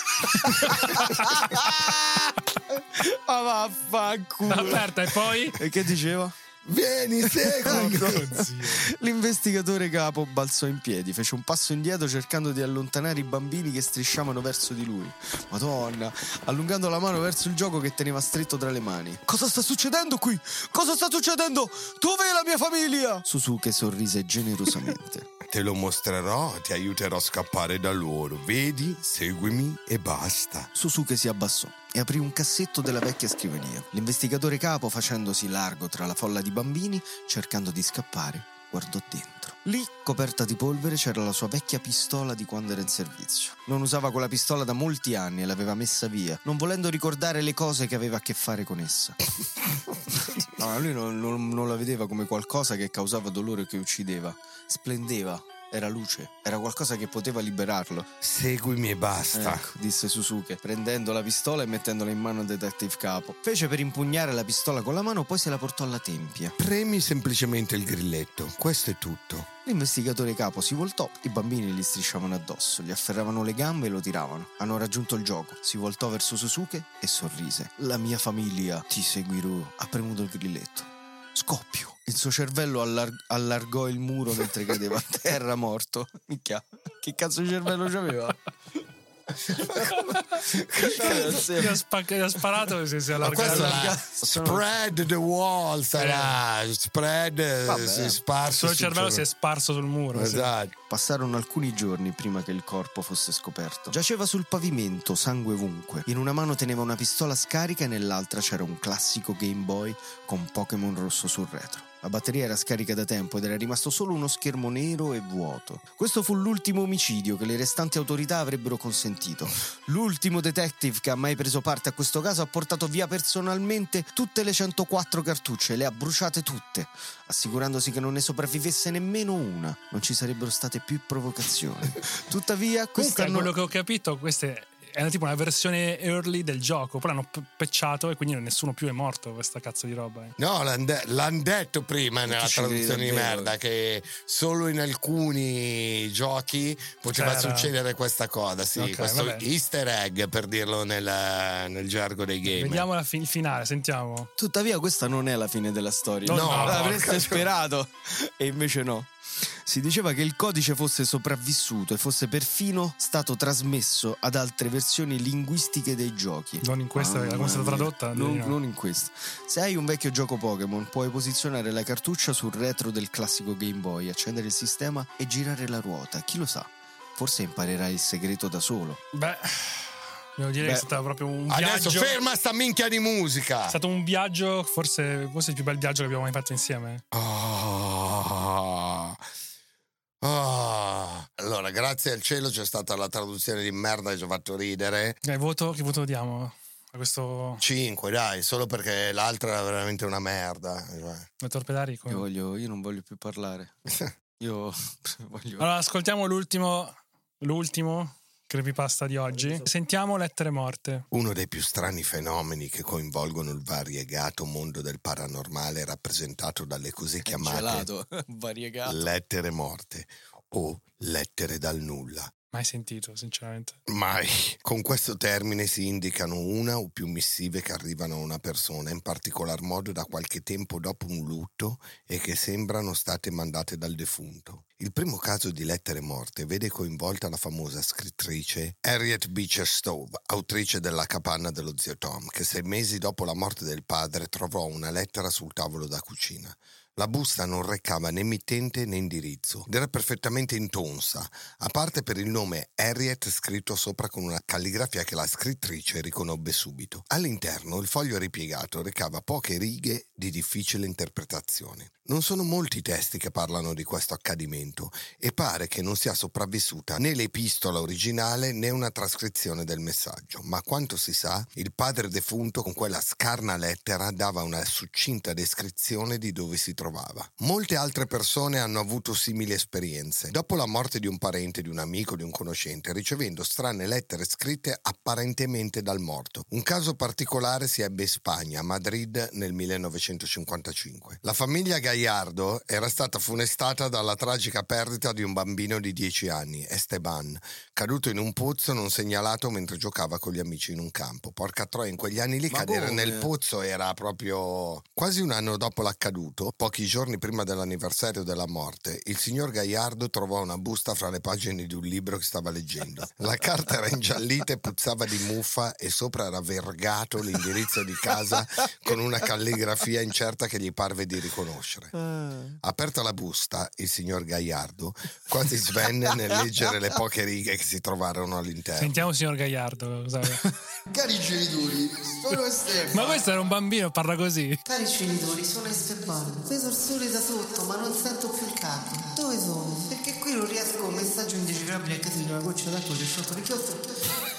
Ma vaffanculo. Aperta e poi? E che diceva? Vieni, seguimi. L'investigatore capo balzò in piedi, fece un passo indietro cercando di allontanare i bambini che strisciavano verso di lui. Madonna, allungando la mano verso il gioco che teneva stretto tra le mani. Cosa sta succedendo qui? Cosa sta succedendo? Dov'è la mia famiglia? Susuke sorrise generosamente. Te lo mostrerò, ti aiuterò a scappare da loro. Vedi, seguimi e basta. Susuke si abbassò e aprì un cassetto della vecchia scrivania. L'investigatore capo, facendosi largo tra la folla di bambini, cercando di scappare, guardò dentro. Lì, coperta di polvere, c'era la sua vecchia pistola di quando era in servizio. Non usava quella pistola da molti anni e l'aveva messa via, non volendo ricordare le cose che aveva a che fare con essa. No, lui non, non- non la vedeva come qualcosa che causava dolore o che uccideva. Splendeva, era luce, era qualcosa che poteva liberarlo. Seguimi e basta. Ecco, disse Susuke, prendendo la pistola e mettendola in mano al detective capo. Fece per impugnare la pistola con la mano, poi se la portò alla tempia. Premi semplicemente il grilletto. Questo è tutto. L'investigatore capo si voltò, i bambini gli strisciavano addosso, gli afferravano le gambe e lo tiravano. Hanno raggiunto il gioco, si voltò verso Susuke e sorrise. La mia famiglia, ti seguirò. Ha premuto il grilletto. Scoppio. Il suo cervello allar- allargò il muro mentre cadeva a terra morto. Minchia, che cazzo di cervello c'aveva? Gli ha, gli ha sparato e si si è allargato. spread the wall sarà spread eh, Vabbè. si è sparso Il suo sul cervello si è sparso sul muro. sì. esatto Passarono alcuni giorni prima che il corpo fosse scoperto. Giaceva sul pavimento, sangue ovunque. In una mano teneva una pistola scarica e nell'altra c'era un classico Game Boy con Pokémon rosso sul retro. La batteria era scarica da tempo ed era rimasto solo uno schermo nero e vuoto. Questo fu l'ultimo omicidio che le restanti autorità avrebbero consentito. L'ultimo detective che ha mai preso parte a questo caso ha portato via personalmente tutte le 104 cartucce e le ha bruciate tutte, assicurandosi che non ne sopravvivesse nemmeno una. Non ci sarebbero state più provocazioni. Tuttavia, Comunque, questa da quello che ho capito, queste è tipo una versione early del gioco. Poi l'hanno pecciato e quindi nessuno più è morto. Questa cazzo di roba. eh. no l'han, de- l'han detto prima nella traduzione di merda che solo in alcuni giochi poteva C'era. succedere questa cosa sì Ok, questo vabbè. easter egg per dirlo nel, nel gergo dei game Vediamo la fi- il finale, sentiamo. Tuttavia, questa non è la fine della storia. No, no, l'avreste porca- sperato. E invece no. Si diceva che il codice fosse sopravvissuto e fosse perfino stato trasmesso ad altre versioni linguistiche dei giochi. Non in questa, Mamma come è stata tradotta? Non, No. non in questa. Se hai un vecchio gioco Pokémon, puoi posizionare la cartuccia sul retro del classico Game Boy, accendere il sistema e girare la ruota. Chi lo sa? Forse imparerai il segreto da solo. Beh, devo dire Beh, che è stato proprio un adesso viaggio. ferma sta minchia di musica È stato un viaggio, forse, forse il più bel viaggio che abbiamo mai fatto insieme. Ah. Ah. Allora, grazie al cielo c'è stata la traduzione di merda che ci ha fatto ridere. Eh, voto, che voto diamo a questo 5, dai, solo perché l'altra era veramente una merda. Cioè. torpedare? Io, voglio, io non voglio più parlare. Io voglio... Allora, ascoltiamo l'ultimo, l'ultimo creepypasta di oggi. Sentiamo lettere morte. Uno dei più strani fenomeni che coinvolgono il variegato mondo del paranormale rappresentato dalle così chiamate Gelato, variegato. lettere morte o lettere dal nulla. Mai sentito, sinceramente. Mai. Con questo termine si indicano una o più missive che arrivano a una persona, in particolar modo da qualche tempo dopo un lutto e che sembrano state mandate dal defunto. Il primo caso di lettere morte vede coinvolta la famosa scrittrice Harriet Beecher Stowe, autrice della capanna dello zio Tom, che sei mesi dopo la morte del padre trovò una lettera sul tavolo da cucina. La busta non recava né mittente né indirizzo ed era perfettamente intonsa, a parte per il nome Harriet scritto sopra con una calligrafia che la scrittrice riconobbe subito. All'interno il foglio ripiegato recava poche righe di difficile interpretazione. Non sono molti i testi che parlano di questo accadimento e pare che non sia sopravvissuta né l'epistola originale né una trascrizione del messaggio, ma quanto si sa, il padre defunto con quella scarna lettera dava una succinta descrizione di dove si trovava. Molte altre persone hanno avuto simili esperienze. Dopo la morte di un parente, di un amico, di un conoscente, ricevendo strane lettere scritte apparentemente dal morto. Un caso particolare si ebbe in Spagna, a Madrid, nel 1955. La famiglia Gallardo era stata funestata dalla tragica perdita di un bambino di 10 anni, Esteban, caduto in un pozzo non segnalato mentre giocava con gli amici in un campo. Porca troia, in quegli anni lì Ma cadere come? nel pozzo era proprio quasi un anno dopo l'accaduto, pochi giorni prima dell'anniversario della morte, il signor Gaiardo trovò una busta fra le pagine di un libro che stava leggendo. La carta era ingiallita e puzzava di muffa e sopra era vergato l'indirizzo di casa con una calligrafia incerta che gli parve di riconoscere. Aperta la busta, il signor Gaiardo quasi svenne nel leggere le poche righe che si trovarono all'interno. Sentiamo, signor Gagliardo. cosa- Cari genitori, sono Estefano. Ma questo era un bambino, parla così. Cari genitori, sono Esteban. Vedo il sole da sotto, ma non sento più il capo. Dove sono? Perché qui non riesco un messaggio indecifrabile a casa di una goccia d'acqua che sotto le chiostro.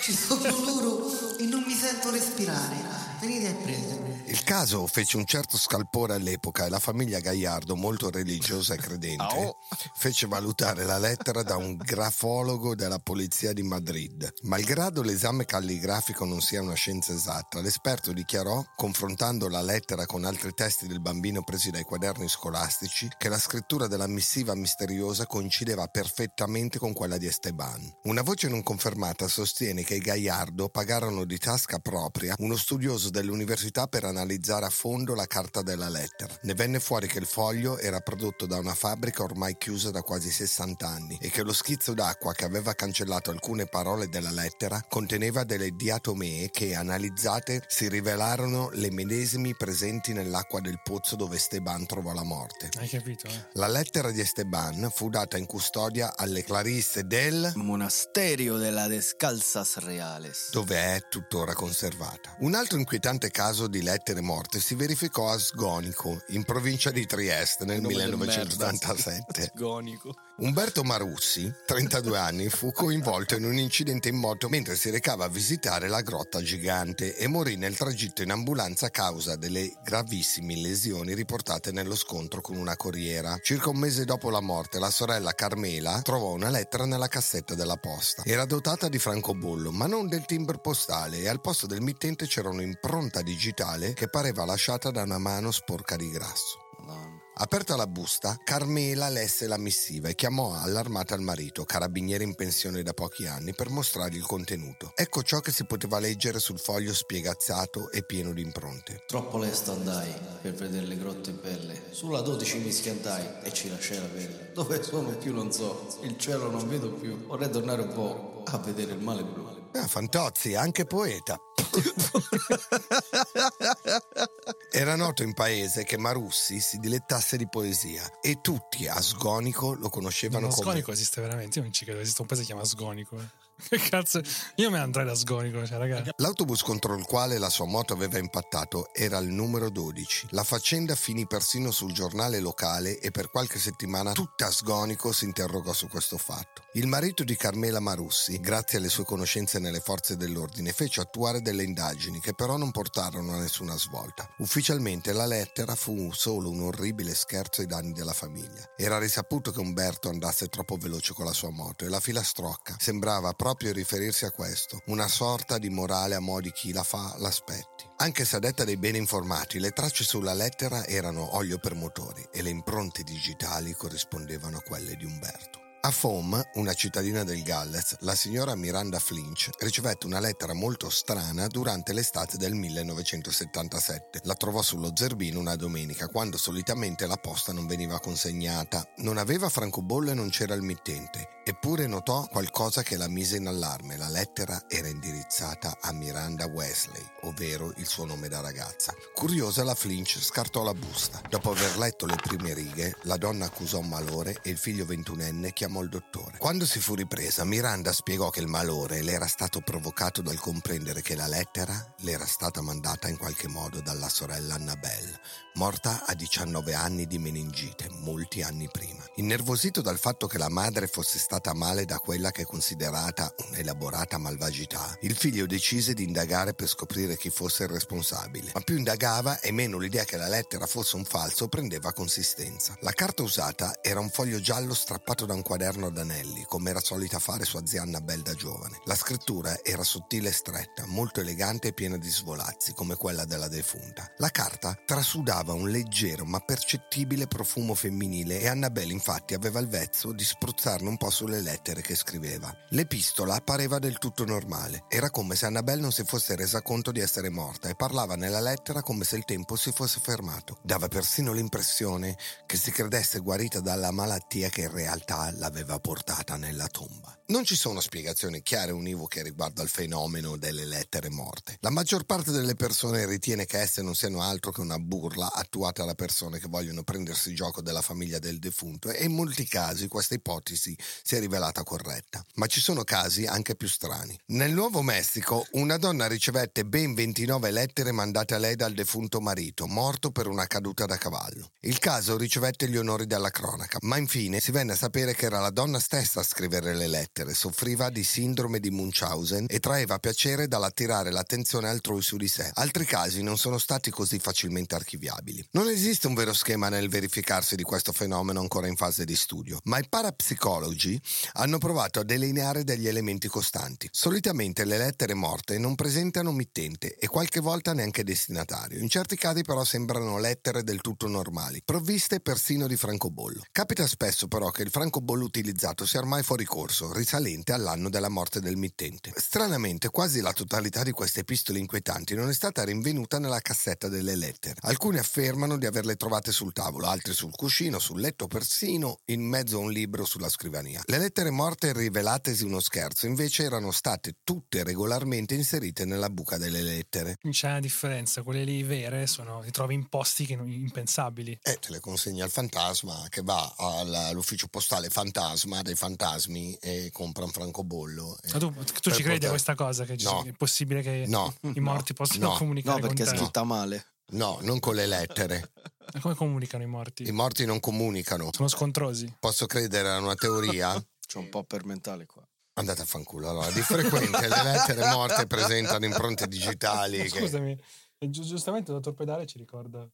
Ci sono loro e non mi sento respirare. Venite a prendermi. Il caso fece un certo scalpore all'epoca e la famiglia Gaiardo, molto religiosa e credente, fece valutare la lettera da un grafologo della polizia di Madrid. Malgrado l'esame calligrafico non sia una scienza esatta, l'esperto dichiarò, confrontando la lettera con altri testi del bambino presi dai quaderni scolastici, che la scrittura della missiva misteriosa coincideva perfettamente con quella di Esteban. Una voce non confermata sostiene che i Gaiardo pagarono di tasca propria uno studioso dell'università per analizzare a fondo la carta della lettera. Ne venne fuori che il foglio era prodotto da una fabbrica ormai chiusa da quasi 60 anni e che lo schizzo d'acqua che aveva cancellato alcune parole della lettera conteneva delle diatomee che, analizzate, si rivelarono le medesimi presenti nell'acqua del pozzo dove Esteban trovò la morte. Hai capito, eh? La lettera di Esteban fu data in custodia alle Clarisse del Monasterio della Descalzas Reales. dove è tuttora conservata. Un altro inquietante caso di lettere morte si verificò a Sgonico, in provincia di Trieste, nel Nome del 1987. merda. Sgonico. Umberto Marussi, 32 anni, fu coinvolto in un incidente in moto mentre si recava a visitare la grotta gigante e morì nel tragitto in ambulanza a causa delle gravissime lesioni riportate nello scontro con una corriera. Circa un mese dopo la morte, la sorella Carmela trovò una lettera nella cassetta della posta. Era dotata di francobollo, ma non del timbro postale e al posto del mittente c'era un'impronta digitale che pareva lasciata da una mano sporca di grasso. Madonna. Aperta la busta, Carmela lesse la missiva e chiamò allarmata il marito, carabiniere in pensione da pochi anni, per mostrargli il contenuto. Ecco ciò che si poteva leggere sul foglio spiegazzato e pieno di impronte. Troppo lesto andai per vedere le grotte belle. Sulla 12 mi schiantai e ci lasciai la pelle. Dove sono più non so, il cielo non vedo più. Vorrei tornare un po' a vedere il male blu. Ah, Fantozzi, anche poeta. Era noto in paese che Marussi si dilettasse di poesia e tutti a Sgonico lo conoscevano Ma come... Sgonico esiste veramente? Io non ci credo, esiste un paese che si chiama Sgonico. eh. Che cazzo? Io ne andrei da Sgonico, cioè, ragazzi. L'autobus contro il quale la sua moto aveva impattato era il numero 12. La faccenda finì persino sul giornale locale e per qualche settimana tutta Sgonico si interrogò su questo fatto. Il marito di Carmela Marussi, grazie alle sue conoscenze nelle forze dell'ordine, fece attuare delle indagini che però non portarono a nessuna svolta. Ufficialmente la lettera fu solo un orribile scherzo ai danni della famiglia. Era risaputo che Umberto andasse troppo veloce con la sua moto e la filastrocca sembrava proprio riferirsi a questo, una sorta di morale a mo' di chi la fa l'aspetti. Anche se a detta dei bene informati, le tracce sulla lettera erano olio per motori e le impronte digitali corrispondevano a quelle di Umberto. A Foam, una cittadina del Galles, la signora Miranda Flinch ricevette una lettera molto strana durante l'estate del 1977. La trovò sullo zerbino una domenica, quando solitamente la posta non veniva consegnata. Non aveva francobollo e non c'era il mittente. Eppure notò qualcosa che la mise in allarme. La lettera era indirizzata a Miranda Wesley, ovvero il suo nome da ragazza. Curiosa, la Flinch scartò la busta. Dopo aver letto le prime righe, la donna accusò un malore e il figlio ventunenne chiamò il dottore. Quando si fu ripresa, Miranda spiegò che il malore le era stato provocato dal comprendere che la lettera le era stata mandata in qualche modo dalla sorella Annabelle, morta a 19 anni di meningite, molti anni prima. Innervosito dal fatto che la madre fosse stata male da quella che è considerata un'elaborata malvagità, il figlio decise di indagare per scoprire chi fosse il responsabile. Ma più indagava e meno l'idea che la lettera fosse un falso prendeva consistenza. La carta usata era un foglio giallo strappato da un quaderno ad anelli, come era solita fare sua zia Annabelle da giovane. La scrittura era sottile e stretta, molto elegante e piena di svolazzi, come quella della defunta. La carta trasudava un leggero ma percettibile profumo femminile e Annabelle infatti aveva il vezzo di spruzzarne un po' sulle lettere che scriveva. L'epistola pareva del tutto normale. Era come se Annabelle non si fosse resa conto di essere morta e parlava nella lettera come se il tempo si fosse fermato. Dava persino l'impressione che si credesse guarita dalla malattia che in realtà l'aveva portata nella tomba. Non ci sono spiegazioni chiare e univoche riguardo al fenomeno delle lettere morte. La maggior parte delle persone ritiene che esse non siano altro che una burla attuata da persone che vogliono prendersi gioco della famiglia del defunto e in molti casi questa ipotesi si è rivelata corretta. Ma ci sono casi anche più strani. Nel Nuovo Messico una donna ricevette ben 29 lettere mandate a lei dal defunto marito, morto per una caduta da cavallo. Il caso ricevette gli onori della cronaca, ma infine si venne a sapere che era la donna stessa a scrivere le lettere soffriva di sindrome di Munchausen e traeva piacere dall'attirare l'attenzione altrui su di sé. Altri casi non sono stati così facilmente archiviabili. Non esiste un vero schema nel verificarsi di questo fenomeno ancora in fase di studio, ma i parapsicologi hanno provato a delineare degli elementi costanti. Solitamente le lettere morte non presentano mittente e qualche volta neanche destinatario. In certi casi però sembrano lettere del tutto normali, provviste persino di francobollo. Capita spesso però che il francobollo utilizzato sia ormai fuori corso, risalente all'anno della morte del mittente. Stranamente, quasi la totalità di queste epistole inquietanti non è stata rinvenuta nella cassetta delle lettere. Alcuni affermano di averle trovate sul tavolo, altri sul cuscino, sul letto, persino in mezzo a un libro sulla scrivania. Le lettere morte rivelatesi uno scherzo, invece erano state tutte regolarmente inserite nella buca delle lettere. C'è una differenza, quelle lì vere sono, ti trovi in posti che non, impensabili. E te le consegna il fantasma che va all'ufficio postale fantasma dei fantasmi e compra un francobollo. Ma tu, tu ci credi poter... a questa cosa? Che No. è possibile che No. i morti possano No. comunicare No, perché è scritta male. No, non con le lettere. Ma come comunicano i morti? I morti non comunicano. Sono scontrosi. Posso credere a una teoria? C'è un po' per mentale qua. Andate a fanculo. Allora, di frequente le lettere morte presentano impronte digitali. che- Scusami, gi- giustamente il dottor Pedale ci ricorda.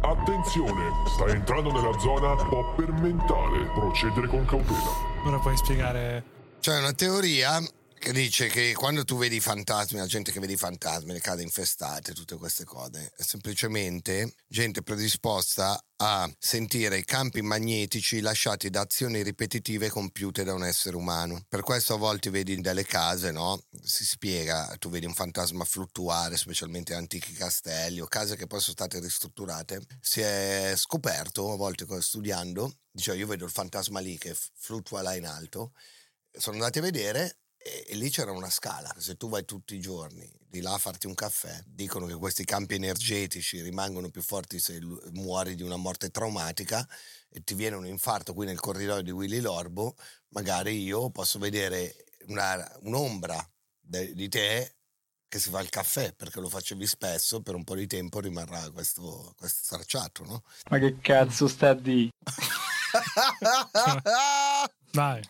Attenzione, stai entrando nella zona popper mentale. Procedere con cautela. Ora puoi spiegare. C'è una teoria che dice che quando tu vedi i fantasmi, la gente che vede i fantasmi, le case infestate, tutte queste cose, è semplicemente gente predisposta a sentire i campi magnetici lasciati da azioni ripetitive compiute da un essere umano. Per questo a volte vedi delle case, no? Si spiega, tu vedi un fantasma fluttuare, specialmente antichi castelli o case che poi sono state ristrutturate. Si è scoperto, a volte studiando, diceva io vedo il fantasma lì che fluttua là in alto, sono andati a vedere e, e lì c'era una scala. Se tu vai tutti i giorni di là a farti un caffè, dicono che questi campi energetici rimangono più forti se muori di una morte traumatica e ti viene un infarto qui nel corridoio di Willy Lorbo, magari io posso vedere una- un'ombra de- di te che si fa il caffè perché lo facevi spesso per un po' di tempo rimarrà questo, questo tracciato no? Ma che cazzo sta di? Vai.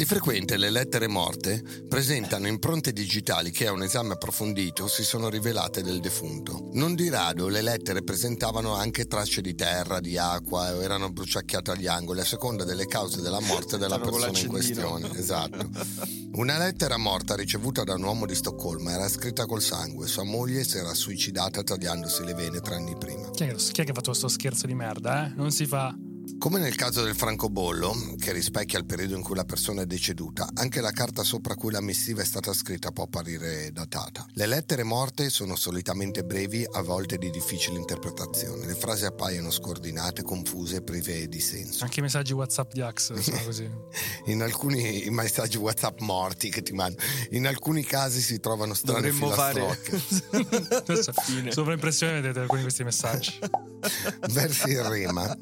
Di frequente le lettere morte presentano impronte digitali che a un esame approfondito si sono rivelate del defunto. Non di rado le lettere presentavano anche tracce di terra, di acqua o erano bruciacchiate agli angoli a seconda delle cause della morte della persona in questione. Esatto. Una lettera morta ricevuta da un uomo di Stoccolma era scritta col sangue. Sua moglie si era suicidata tagliandosi le vene tre anni prima. Chi è, che- chi è che ha fatto questo scherzo di merda, eh? Non si fa. Come nel caso del francobollo, che rispecchia il periodo in cui la persona è deceduta, anche la carta sopra cui la missiva è stata scritta può apparire datata. Le lettere morte sono solitamente brevi, a volte di difficile interpretazione. Le frasi appaiono scordinate, confuse e prive di senso. Anche i messaggi WhatsApp di Axe sono così. In alcuni i messaggi WhatsApp morti che ti mandano, in alcuni casi si trovano strane Dovremmo fare filastrocche. Fine. sovraimpressione vedete alcuni di questi messaggi. Versi in rima.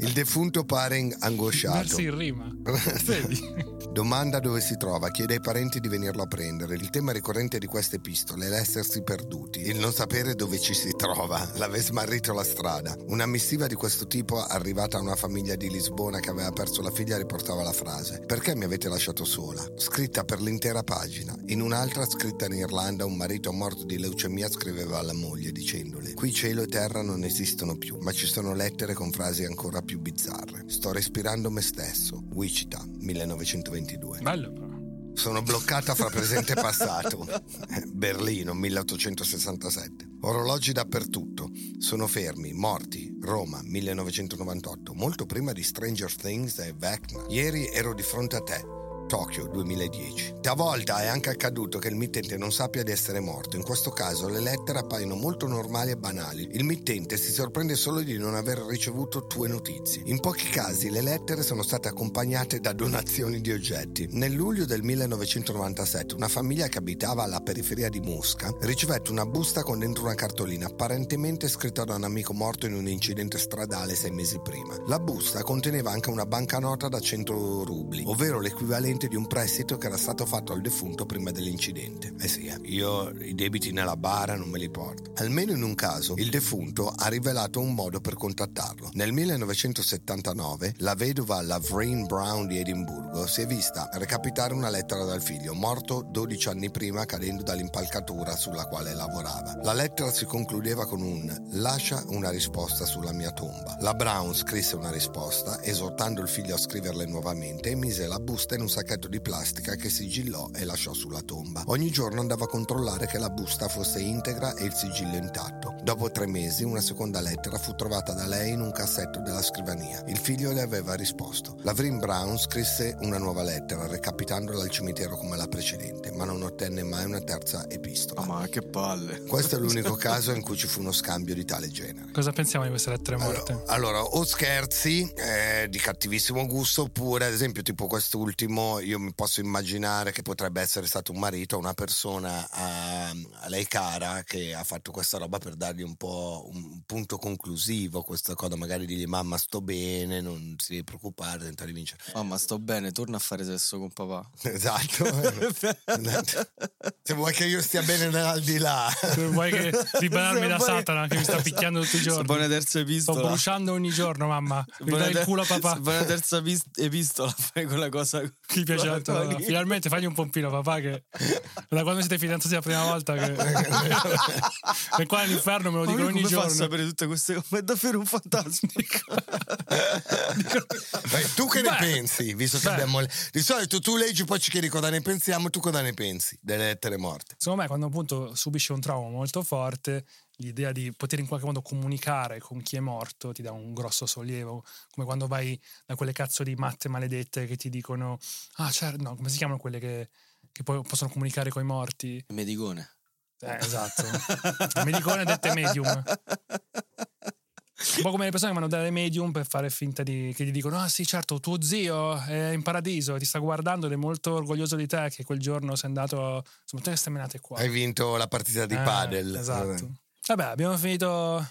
Il defunto pare angosciato. Versi in rima. Domanda dove si trova, chiede ai parenti di venirlo a prendere. Il tema ricorrente di queste epistole è l'essersi perduti, il non sapere dove ci si trova, l'aver smarrito la strada. Una missiva di questo tipo, arrivata a una famiglia di Lisbona che aveva perso la figlia, riportava la frase: Perché mi avete lasciato sola? Scritta per l'intera pagina. In un'altra, scritta in Irlanda, un marito morto di leucemia scriveva alla moglie dicendole: Qui cielo e terra non esistono più, ma ci sono lettere con frasi ancora più bizzarre. Sto respirando me stesso. Wichita, 1922. Bello però. Sono bloccata fra presente e passato. Berlino, 1867. Orologi dappertutto. Sono fermi, morti. Roma, 1998. Molto prima di Stranger Things e Vecna. Ieri ero di fronte a te. Tokyo 2010. Talvolta è anche accaduto che il mittente non sappia di essere morto. In questo caso le lettere appaiono molto normali e banali. Il mittente si sorprende solo di non aver ricevuto tue notizie. In pochi casi le lettere sono state accompagnate da donazioni di oggetti. Nel luglio del 1997 una famiglia che abitava alla periferia di Mosca ricevette una busta con dentro una cartolina apparentemente scritta da un amico morto in un incidente stradale sei mesi prima. La busta conteneva anche una bancanota da 100 rubli, ovvero l'equivalente di un prestito che era stato fatto al defunto prima dell'incidente. Eh sì, eh, io i debiti nella bara non me li porto. Almeno in un caso, il defunto ha rivelato un modo per contattarlo. Nel 1979, la vedova Lavrine Brown di Edimburgo si è vista recapitare una lettera dal figlio, morto 12 anni prima cadendo dall'impalcatura sulla quale lavorava. La lettera si concludeva con un lascia una risposta sulla mia tomba. La Brown scrisse una risposta, esortando il figlio a scriverle nuovamente e mise la busta in un sacchetto di plastica che sigillò e lasciò sulla tomba. Ogni giorno andava a controllare che la busta fosse integra e il sigillo intatto. Dopo tre mesi una seconda lettera fu trovata da lei in un cassetto della scrivania. Il figlio le aveva risposto. Lavrin Brown scrisse una nuova lettera, recapitandola al cimitero come la precedente, ma non ottenne mai una terza epistola. Ah, ma che palle. Questo è l'unico caso in cui ci fu uno scambio di tale genere. Cosa pensiamo di queste lettere morte? Allora, allora, o scherzi eh, di cattivissimo gusto, oppure, ad esempio, tipo quest'ultimo, io mi posso immaginare che potrebbe essere stato un marito, una persona a, a lei cara che ha fatto questa roba per dargli un po' un punto conclusivo, questa cosa, magari dirgli mamma sto bene, non si deve preoccupare, tenta di vincere. Mamma, sto bene, torna a fare sesso con papà. Esatto. Se vuoi che io stia bene nell'aldilà. Se vuoi che liberarmi da vuoi- Satana che mi sta picchiando tutti i giorni. vuoi una terza Sto epistola. bruciando ogni giorno, mamma. Mi dai il culo a papà. Una terza epistola, fai quella cosa. Chi piace tanto. che- Finalmente fagli un pompino, papà. Che da quando siete fidanzati la prima volta, che. e qua all'inferno me lo Ma dicono ogni come fa a giorno. sapere tutte queste cose? Ma è davvero un fantasma. Beh, tu che ne Beh, pensi? Visto che beh. abbiamo. Di solito tu leggi, poi ci chiedi cosa ne pensiamo, tu cosa ne pensi delle lettere morte? Secondo me, quando appunto subisce un trauma molto forte, l'idea di poter in qualche modo comunicare con chi è morto ti dà un grosso sollievo. Come quando vai da quelle cazzo di matte maledette che ti dicono: Ah, certo, no, come si chiamano quelle che, che poi possono comunicare con i morti? Medigone. Eh, esatto. Medicone dette medium. Un po' come le persone che vanno dalle medium per fare finta di. che gli dicono: Ah, sì, certo, tuo zio è in paradiso, ti sta guardando ed è molto orgoglioso di te che quel giorno sei andato. Insomma, te che stai menate qua. Hai vinto la partita di Eh, padel. Esatto. Vabbè, abbiamo finito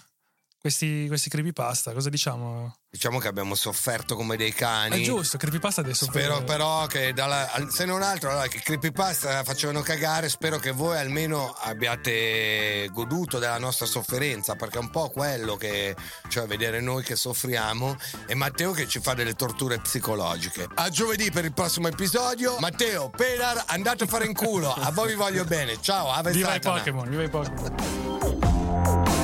questi, questi creepypasta. Cosa diciamo? Diciamo che abbiamo sofferto come dei cani. È giusto, creepypasta adesso. Spero per- però che dalla, al- se non altro allora, che creepypasta facevano cagare spero che voi almeno abbiate goduto della nostra sofferenza perché è un po' quello che cioè vedere noi che soffriamo e Matteo che ci fa delle torture psicologiche a giovedì per il prossimo episodio Matteo Penar andate a fare in culo a voi vi voglio bene ciao Ave Viva i. Pokémon, viva i Pokémon.